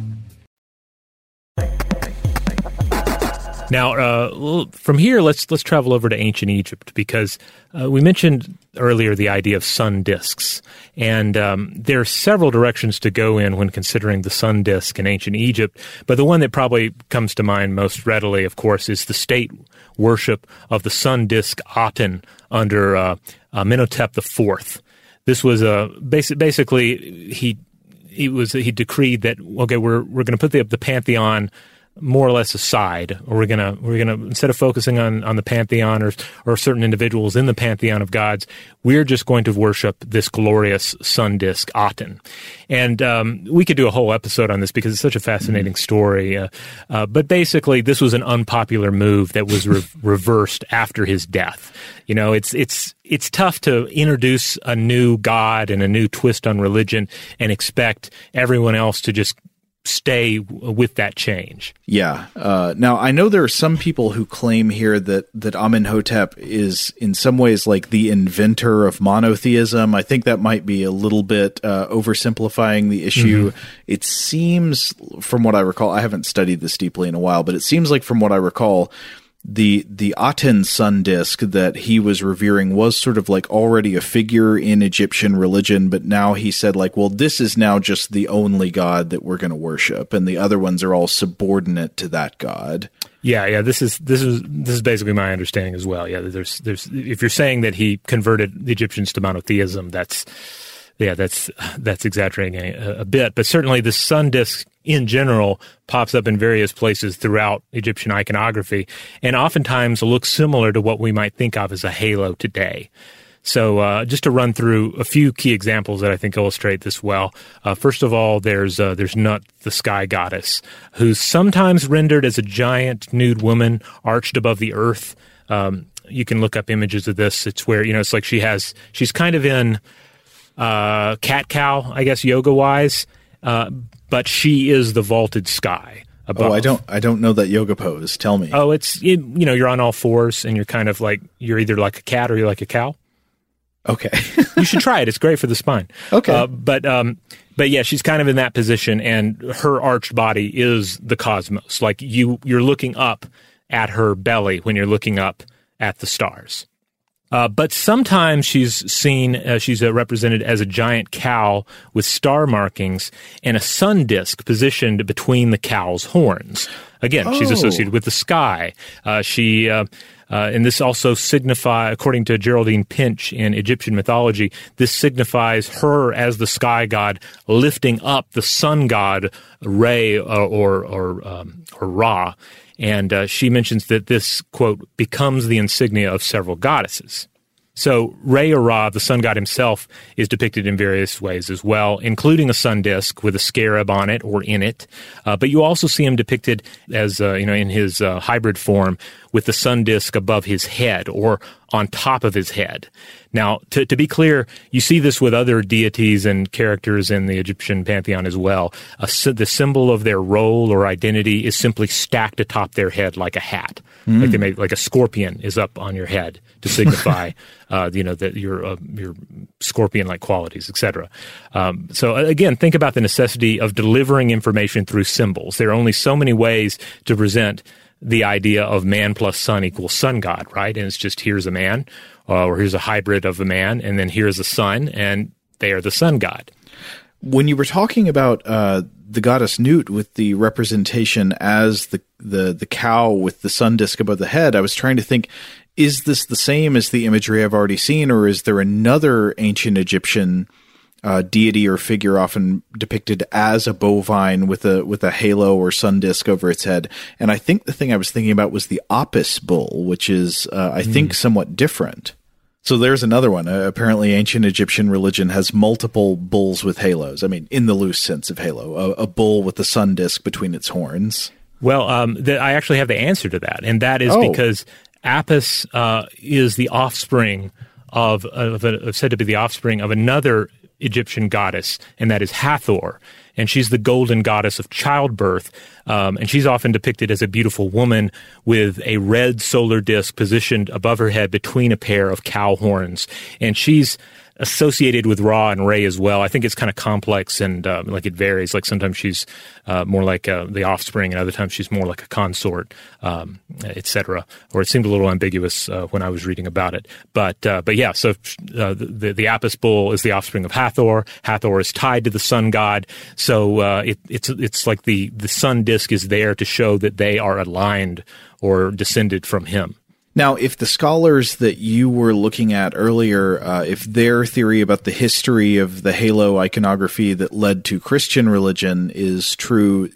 Now, uh, from here, let's let's travel over to ancient Egypt because uh, we mentioned earlier the idea of sun disks, and um, there are several directions to go in when considering the sun disk in ancient Egypt. But the one that probably comes to mind most readily, of course, is the state worship of the sun disk Aten under uh, Amenhotep IV. This was a basic, basically he he was he decreed that okay we're we're going to put the the pantheon more or less aside, or we're gonna we're gonna instead of focusing on on the pantheon or or certain individuals in the pantheon of gods, we're just going to worship this glorious sun disk Aten, and um, we could do a whole episode on this because it's such a fascinating story. Uh, uh, but basically, this was an unpopular move that was re- reversed after his death. You know, it's it's it's tough to introduce a new god and a new twist on religion and expect everyone else to just stay with that change. Yeah. Uh, now I know there are some people who claim here that that Amenhotep is in some ways like the inventor of monotheism. I think that might be a little bit uh, oversimplifying the issue. Mm-hmm. It seems, from what I recall, I haven't studied this deeply in a while, but it seems like from what I recall, the the Aten sun disk that he was revering was sort of like already a figure in Egyptian religion, but now he said like, well, this is now just the only god that we're going to worship, and the other ones are all subordinate to that god. Yeah, yeah. This is this is this is basically my understanding as well. Yeah, there's there's if you're saying that he converted the Egyptians to monotheism, that's yeah, that's that's exaggerating a, a, bit, but certainly the sun disk in general pops up in various places throughout Egyptian iconography, and oftentimes looks similar to what we might think of as a halo today. So, uh, just to run through a few key examples that I think illustrate this well. Uh, first of all, there's uh, there's Nut, the sky goddess, who's sometimes rendered as a giant nude woman arched above the earth. Um, you can look up images of this. It's where you know it's like she has she's kind of in uh, cat cow, I guess, yoga wise. Uh, but she is the vaulted sky. Above. Oh, I don't, I don't know that yoga pose. Tell me. Oh, it's you know, you're on all fours and you're kind of like you're either like a cat or you're like a cow. Okay, you should try it. It's great for the spine. Okay, uh, but um, but yeah, she's kind of in that position, and her arched body is the cosmos. Like you, you're looking up at her belly when you're looking up at the stars. Uh, but sometimes she's seen, uh, she's uh, represented as a giant cow with star markings and a sun disk positioned between the cow's horns. Again, oh. she's associated with the sky. Uh, she, uh, uh, and this also signify, according to Geraldine Pinch in Egyptian mythology, this signifies her as the sky god lifting up the sun god Re or or or, um, or Ra and uh, she mentions that this, quote, becomes the insignia of several goddesses. So Re or Ra, the sun god himself, is depicted in various ways as well, including a sun disk with a scarab on it or in it. Uh, but you also see him depicted as, uh, you know, in his uh, hybrid form with the sun disk above his head or on top of his head. Now, to, to be clear, you see this with other deities and characters in the Egyptian pantheon as well. A, the symbol of their role or identity is simply stacked atop their head like a hat. Mm. Like they make, like a scorpion is up on your head to signify, uh, you know, that your uh, your scorpion-like qualities, etc. Um, so uh, again, think about the necessity of delivering information through symbols. There are only so many ways to present the idea of man plus sun equals sun god, right? And it's just here's a man, uh, or here's a hybrid of a man, and then here's a sun, and they are the sun god. When you were talking about uh, the goddess Nut with the representation as the, the the cow with the sun disk above the head, I was trying to think: is this the same as the imagery I've already seen, or is there another ancient Egyptian? Uh, deity or figure often depicted as a bovine with a with a halo or sun disk over its head. And I think the thing I was thinking about was the Apis bull, which is uh, I mm. think somewhat different. So there's another one. Uh, apparently, ancient Egyptian religion has multiple bulls with halos. I mean, in the loose sense of halo, a, a bull with the sun disk between its horns. Well, um, the, I actually have the answer to that, and that is oh. because Apis uh, is the offspring of, of, of, said to be the offspring of another Egyptian goddess, and that is Hathor. And she's the golden goddess of childbirth. Um, and she's often depicted as a beautiful woman with a red solar disk positioned above her head between a pair of cow horns. And she's associated with Ra and Re as well. I think it's kind of complex and uh, like it varies. Like sometimes she's uh, more like uh, the offspring, and other times she's more like a consort, um, etc. Or it seemed a little ambiguous uh, when I was reading about it. But uh, but yeah, so uh, the the Apis bull is the offspring of Hathor. Hathor is tied to the sun god, so it, it's it's like the the sun disk is there to show that they are aligned or descended from him. Now, if the scholars that you were looking at earlier, uh, if their theory about the history of the halo iconography that led to Christian religion is true,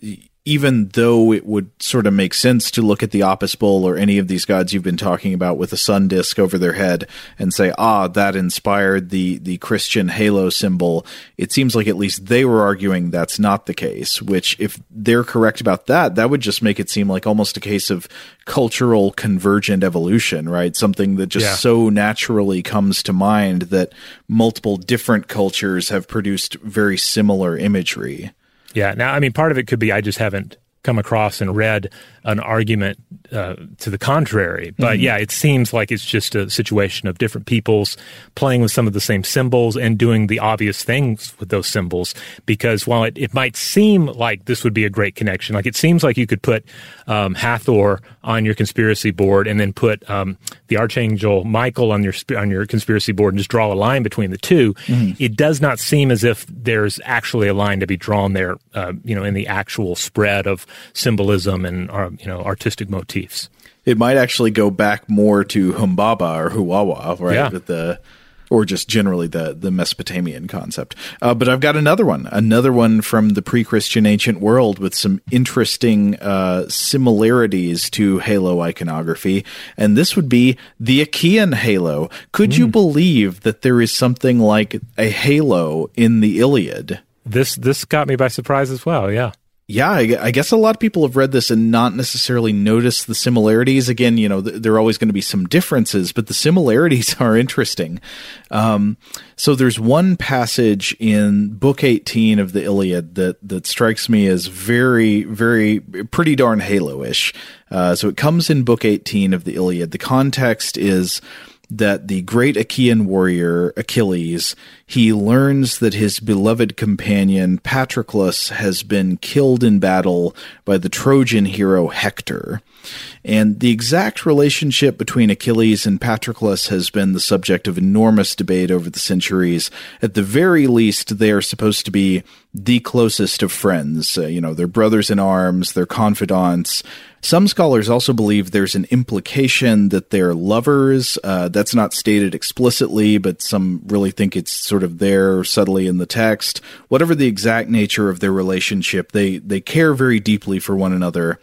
even though it would sort of make sense to look at the Apis bull or any of these gods you've been talking about with a sun disk over their head and say, ah, that inspired the, the Christian halo symbol, it seems like at least they were arguing that's not the case, which if they're correct about that, that would just make it seem like almost a case of cultural convergent evolution, right? Something that just yeah. so naturally comes to mind that multiple different cultures have produced very similar imagery. Yeah. Now, I mean, part of it could be I just haven't come across and read an argument uh, to the contrary. But mm-hmm. yeah, it seems like it's just a situation of different peoples playing with some of the same symbols and doing the obvious things with those symbols. Because while it, it might seem like this would be a great connection, like it seems like you could put um, Hathor on your conspiracy board and then put um, the Archangel Michael on your on your conspiracy board and just draw a line between the 2 mm-hmm. It does not seem as if there's actually a line to be drawn there, uh, you know, in the actual spread of symbolism and uh, you know artistic motifs. It might actually go back more to Humbaba or Huwawa, right? Yeah. With the or just generally the the Mesopotamian concept. Uh, but I've got another one, another one from the pre-Christian ancient world with some interesting uh, similarities to halo iconography, and this would be the Achaean halo. Could mm. you hmm. believe that there is something like a halo in the Iliad? This this got me by surprise as well. Yeah yeah, I, guess a lot of people have read this and not necessarily noticed the similarities. Again, you know, th- there are always going to be some differences, but the similarities are interesting. Um, so there's one passage in Book 18 of the Iliad that that strikes me as very, very, pretty darn Halo-ish. Uh, so it comes in Book 18 of the Iliad. The context is that the great Achaean warrior Achilles he learns that his beloved companion Patroclus has been killed in battle by the Trojan hero Hector. And the exact relationship between Achilles and Patroclus has been the subject of enormous debate over the centuries. At the very least, they are supposed to be the closest of friends. Uh, you know, they're brothers in arms, they're confidants. Some scholars also believe there's an implication that they're lovers. Uh, that's not stated explicitly, but some really think it's sort of there subtly in the text. Whatever the exact nature of their relationship, they they care very deeply for one another.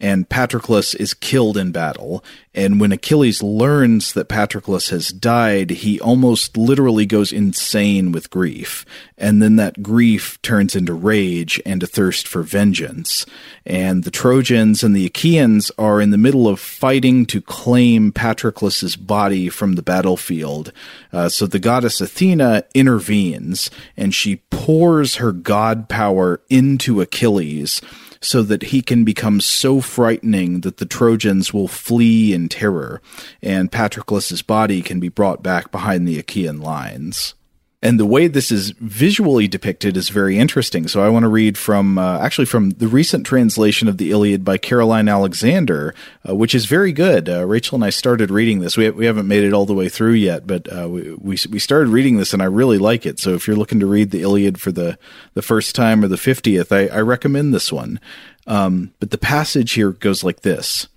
And Patroclus Patroclus is killed in battle, and when Achilles learns that Patroclus has died, he almost literally goes insane with grief. And then that grief turns into rage and a thirst for vengeance. And the Trojans and the Achaeans are in the middle of fighting to claim Patroclus's body from the battlefield. Uh, so the goddess Athena intervenes and she pours her god power into Achilles so that he can become so frightening that the Trojans will flee in terror, and Patroclus's body can be brought back behind the Achaean lines. And the way this is visually depicted is very interesting. So I want to read from uh, actually from the recent translation of the Iliad by Caroline Alexander, uh, which is very good. Uh, Rachel and I started reading this. We, we haven't made it all the way through yet, but uh, we, we, we started reading this and I really like it. So if you're looking to read the Iliad for the the first time or the fiftieth, I, I recommend this one. Um, but the passage here goes like this.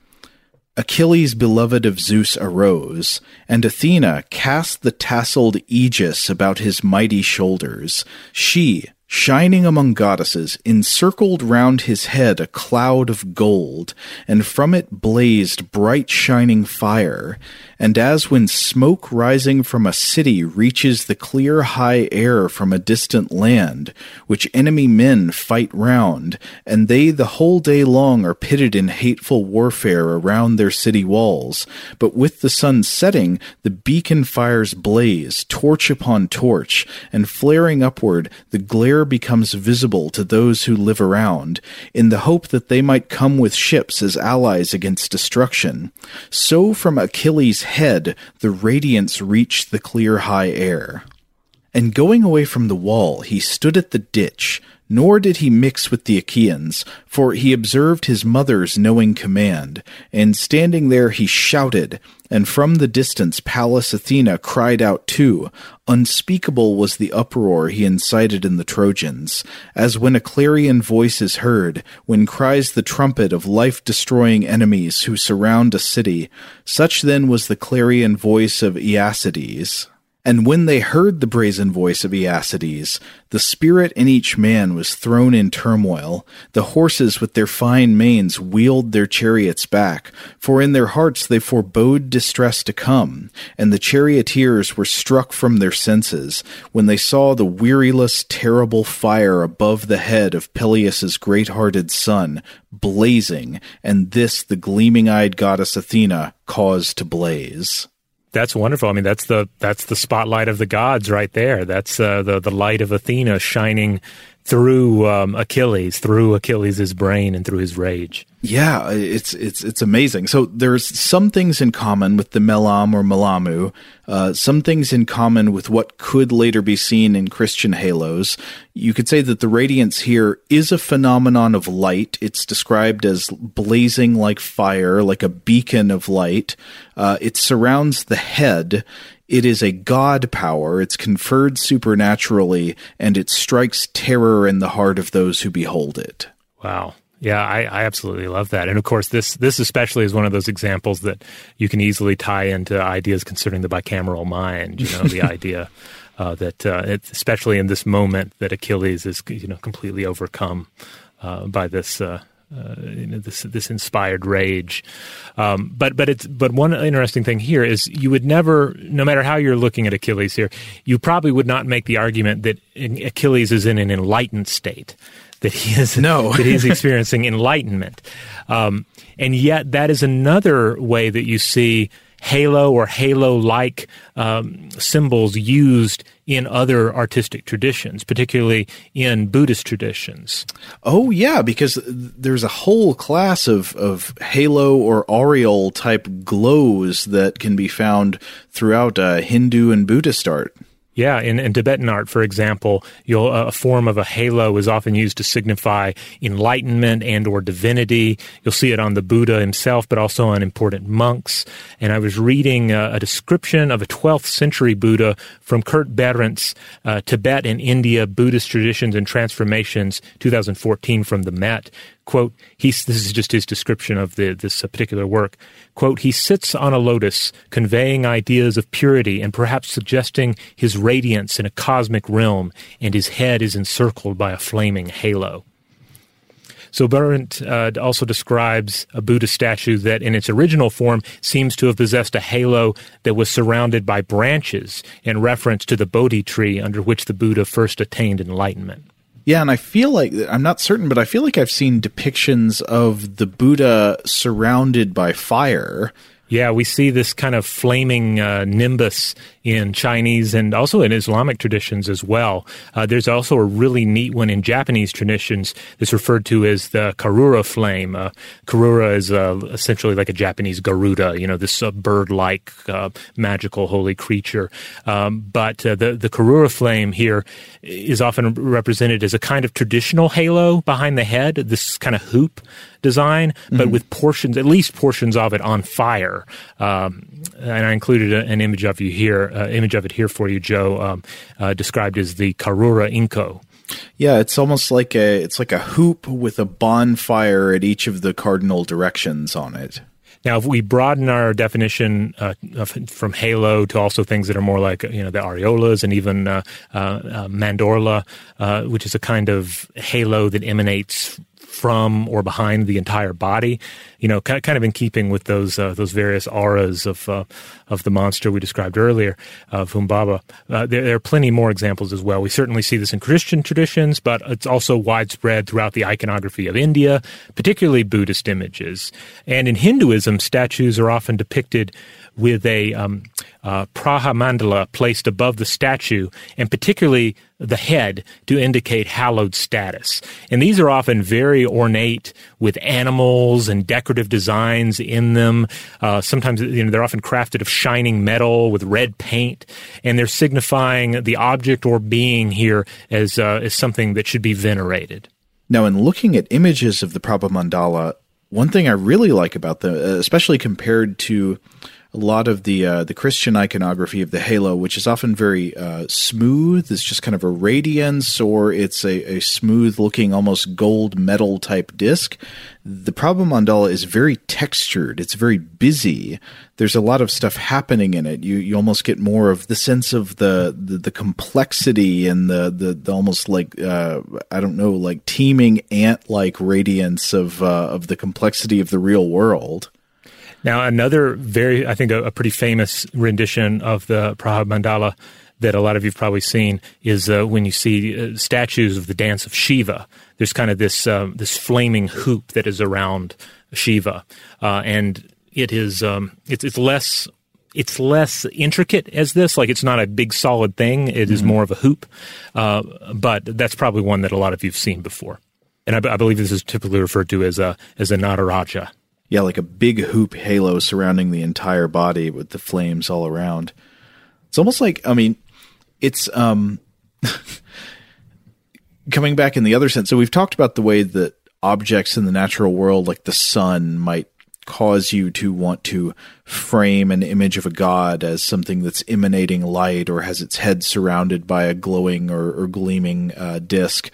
Achilles, beloved of Zeus, arose, and Athena cast the tasseled aegis about his mighty shoulders. She, shining among goddesses, encircled round his head a cloud of gold, and from it blazed bright shining fire. And as when smoke rising from a city reaches the clear high air from a distant land, which enemy men fight round, and they the whole day long are pitted in hateful warfare around their city walls, but with the sun setting, the beacon fires blaze, torch upon torch, and flaring upward, the glare becomes visible to those who live around, in the hope that they might come with ships as allies against destruction. So from Achilles' head the radiance reached the clear high air. And going away from the wall, he stood at the ditch, nor did he mix with the Achaeans, for he observed his mother's knowing command, and standing there he shouted, and from the distance Pallas Athena cried out too. Unspeakable was the uproar he incited in the Trojans, as when a clarion voice is heard, when cries the trumpet of life destroying enemies who surround a city. Such then was the clarion voice of Aeacides. And when they heard the brazen voice of Aeacides, the spirit in each man was thrown in turmoil. The horses with their fine manes wheeled their chariots back, for in their hearts they forebode distress to come. And the charioteers were struck from their senses when they saw the weariless, terrible fire above the head of Peleus's great-hearted son, blazing, and this the gleaming-eyed goddess Athena caused to blaze that's wonderful. I mean, that's the that's the spotlight of the gods right there. That's uh, the the light of Athena shining through um, Achilles, through Achilles' brain, and through his rage. Yeah, it's it's it's amazing. So there's some things in common with the Melam or Melamu, uh, some things in common with what could later be seen in Christian halos. You could say that the radiance here is a phenomenon of light. It's described as blazing like fire, like a beacon of light. Uh, it surrounds the head. It is a god power. It's conferred supernaturally, and it strikes terror in the heart of those who behold it. Wow. Yeah, I, I, absolutely love that, and of course, this this especially is one of those examples that you can easily tie into ideas concerning the bicameral mind. You know, the idea uh, that uh, it, especially in this moment that Achilles is you know completely overcome uh, by this. Uh, uh, you know, this this inspired rage, um, but but it's but one interesting thing here is you would never, no matter how you're looking at Achilles here, you probably would not make the argument that Achilles is in an enlightened state that he is no. that he's experiencing enlightenment. Um, and yet, that is another way that you see halo or halo-like um, symbols used in other artistic traditions, particularly in Buddhist traditions. Oh yeah, because there's a whole class of of halo or aureole type glows that can be found throughout uh, Hindu and Buddhist art. Yeah, in, in Tibetan art, for example, you'll, a form of a halo is often used to signify enlightenment and or divinity. You'll see it on the Buddha himself, but also on important monks. And I was reading uh, a description of a 12th century Buddha from Kurt Behrendt, uh, Tibet and India Buddhist Traditions and Transformations, 2014 from the Met quote he this is just his description of the, this particular work quote he sits on a lotus conveying ideas of purity and perhaps suggesting his radiance in a cosmic realm and his head is encircled by a flaming halo So Behrendt uh, also describes a Buddha statue that, in its original form, seems to have possessed a halo that was surrounded by branches, in reference to the Bodhi tree under which the Buddha first attained enlightenment. Yeah, and I feel like I'm not certain, but I feel like I've seen depictions of the Buddha surrounded by fire. Yeah, we see this kind of flaming uh, nimbus in Chinese and also in Islamic traditions as well. Uh, there's also a really neat one in Japanese traditions that's referred to as the Karura flame. Uh, Karura is uh, essentially like a Japanese Garuda, you know, this uh, bird-like uh, magical holy creature. Um, but uh, the the Karura flame here is often represented as a kind of traditional halo behind the head, this kind of hoop design, but mm-hmm. with portions, at least portions of it on fire. Um, and I included a, an image of you here, uh, image of it here for you, Joe, um, uh, described as the Karura Inko. Yeah, it's almost like a it's like a hoop with a bonfire at each of the cardinal directions on it. Now, if we broaden our definition uh, of, from halo to also things that are more like you know the areolas and even uh, uh, uh mandorla, uh, which is a kind of halo that emanates from or behind the entire body. You know, kind of in keeping with those uh, those various auras of uh, of the monster we described earlier of Humbaba. Uh, there, there, are plenty more examples as well. We certainly see this in Christian traditions, but it's also widespread throughout the iconography of India, particularly Buddhist images. And in Hinduism, statues are often depicted with a um, uh, Prabha Mandala placed above the statue, and particularly the head to indicate hallowed status. And these are often very ornate with animals and decorative designs in them. Uh, sometimes you know they're often crafted of shining metal with red paint, and they're signifying the object or being here as uh, as something that should be venerated. Now, in looking at images of the Prabha Mandala, one thing I really like about them, especially compared to a lot of the uh, the Christian iconography of the halo, which is often very uh, smooth. It's just kind of a radiance, or it's a, a smooth looking, almost gold metal type disc. The Prabha Mandala is very textured. It's very busy. There's a lot of stuff happening in it. You you almost get more of the sense of the the, the complexity and the, the, the almost like uh, I don't know like teeming ant like radiance of uh, of the complexity of the real world. Now, another very, I think, a, a pretty famous rendition of the Prabha Mandala that a lot of you've probably seen is uh, when you see uh, statues of the dance of Shiva. There's kind of this uh, this flaming hoop that is around Shiva, uh, and it is um, it's it's less it's less intricate as this. Like it's not a big solid thing. It is mm-hmm. more of a hoop, uh, but that's probably one that a lot of you've seen before. And I, I believe this is typically referred to as a as a Nataraja yeah, like a big hoop halo surrounding the entire body with the flames all around. It's almost like I mean, it's um coming back in the other sense. So we've talked about the way that objects in the natural world like the sun might cause you to want to frame an image of a god as something that's emanating light or has its head surrounded by a glowing or, or gleaming uh, disc.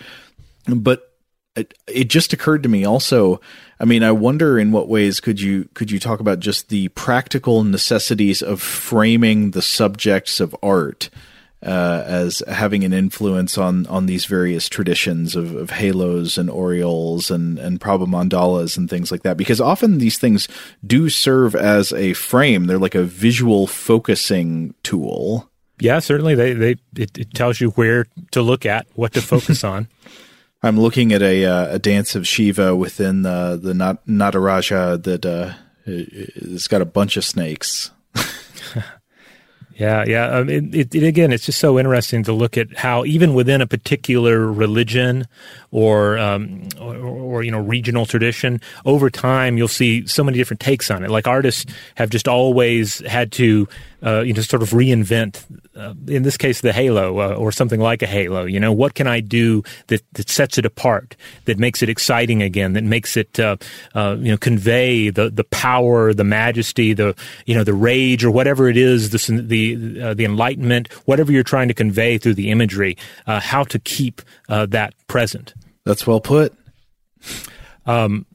But it, it just occurred to me also i mean i wonder in what ways could you could you talk about just the practical necessities of framing the subjects of art uh, as having an influence on on these various traditions of, of halos and aureoles and and Prabha mandalas and things like that? Because often these things do serve as a frame. They're like a visual focusing tool. Yeah certainly. They they it, it tells you where to look at what to focus on I'm looking at a uh, a dance of Shiva within the the Nat- Nataraja that uh, it's got a bunch of snakes. Yeah, yeah. Um, it, it, it, again, it's just so interesting to look at how even within a particular religion or, um, or, or you know regional tradition, over time you'll see so many different takes on it. Like artists have just always had to uh, you know, sort of reinvent, uh, in this case, the halo uh, or something like a halo. You know, what can I do that, that sets it apart, that makes it exciting again, that makes it, uh, uh, you know, convey the, the power, the majesty, the, you know, the rage or whatever it is, the, the, uh, the enlightenment, whatever you're trying to convey through the imagery, how to keep that present. That's well put. Um,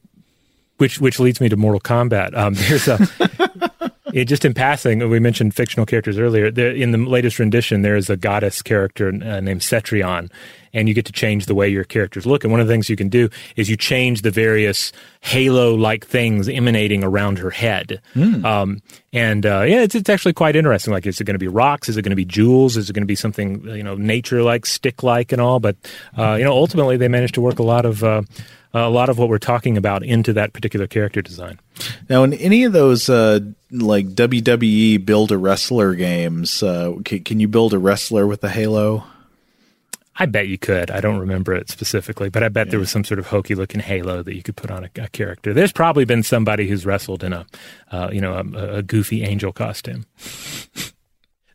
which which leads me to Mortal Kombat. Um, there's a it, just in passing, we mentioned fictional characters earlier. There, in the latest rendition, there is a goddess character uh, named Cetrion, and you get to change the way your characters look. And one of the things you can do is you change the various halo-like things emanating around her head. Mm. Um, and uh, yeah, it's, it's actually quite interesting. Like, is it going to be rocks? Is it going to be jewels? Is it going to be something you know nature-like, stick-like, and all? But uh, you know, ultimately, they managed to work a lot of uh, a lot of what we're talking about into that particular character design. Now, in any of those uh, like WWE build a wrestler games, uh, can, can, you build a wrestler with a halo? I bet you could. I don't remember it specifically, but I bet yeah. there was some sort of hokey looking halo that you could put on a, a character. There's probably been somebody who's wrestled in a, uh, you know, a, a goofy angel costume.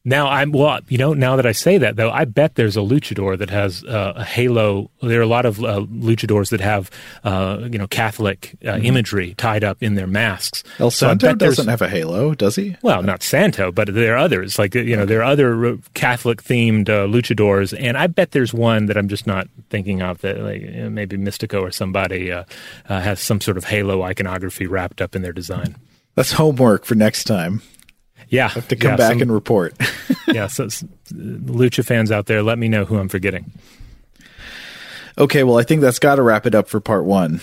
Now I'm well, you know. Now that I say that, though, I bet there's a luchador that has uh, a halo. There are a lot of uh, luchadors that have, uh, you know, Catholic uh, mm-hmm. imagery tied up in their masks. El Santo so doesn't have a halo, does he? Well, not Santo, but there are others. Like you know, there are other uh, Catholic themed uh, luchadors, and I bet there's one that I'm just not thinking of. That like maybe Místico or somebody has some sort of halo iconography wrapped up in their design. That's homework for next time. Yeah, have to come yeah, back some, and report. yeah, so Lucha fans out there, let me know who I'm forgetting. Okay, well, I think that's got to wrap it up for part one.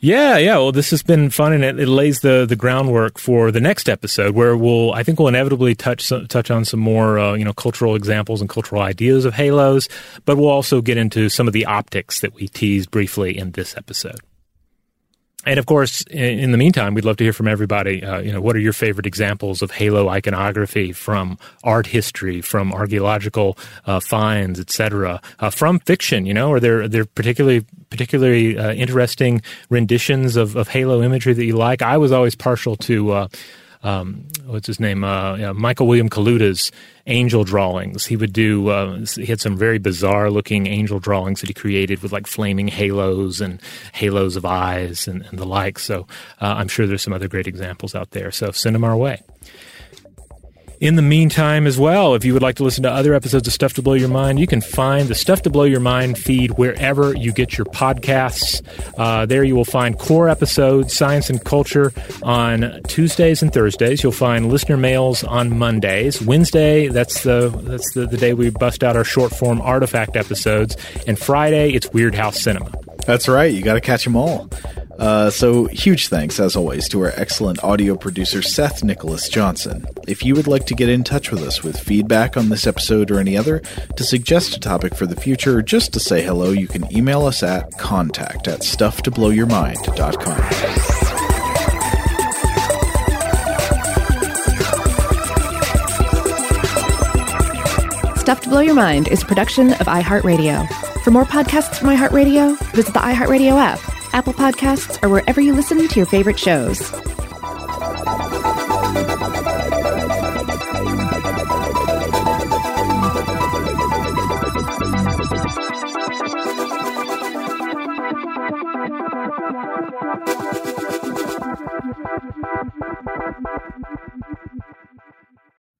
Yeah, yeah. Well, this has been fun, and it, it, lays the the groundwork for the next episode, where we'll I think we'll inevitably touch touch on some more uh, you know cultural examples and cultural ideas of halos, but we'll also get into some of the optics that we teased briefly in this episode. And of course, in the meantime, we'd love to hear from everybody. Uh, you know, what are your favorite examples of halo iconography from art history, from archaeological uh, finds, etc., uh, from fiction? You know, are there are there particularly particularly uh, interesting renditions of, of halo imagery that you like? I was always partial to uh, um, what's his name? Uh, yeah, Michael William Kaluta's angel drawings. He would do. Uh, he had some very bizarre looking angel drawings that he created with like flaming halos and halos of eyes and, and the like. So uh, I'm sure there's some other great examples out there. So send them our way. In the meantime, as well, if you would like to listen to other episodes of Stuff to Blow Your Mind, you can find the Stuff to Blow Your Mind feed wherever you get your podcasts. Uh, there you will find core episodes, science and culture on Tuesdays and Thursdays. You'll find listener mails on Mondays. Wednesday, that's the that's the, the day we bust out our short form artifact episodes. And Friday, it's Weird House Cinema. That's right. You got to catch them all. Uh, so, huge thanks, as always, to our excellent audio producer, Seth Nicholas Johnson. If you would like to get in touch with us with feedback on this episode or any other, to suggest a topic for the future, or just to say hello, you can email us at contact at stufftoblowyourmind.com. Stuff to Blow Your Mind is a production of iHeartRadio. For more podcasts from iHeartRadio, visit the iHeartRadio app Apple Podcasts, or wherever you listen to your favorite shows.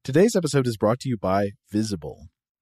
Today's episode is brought to you by Visible.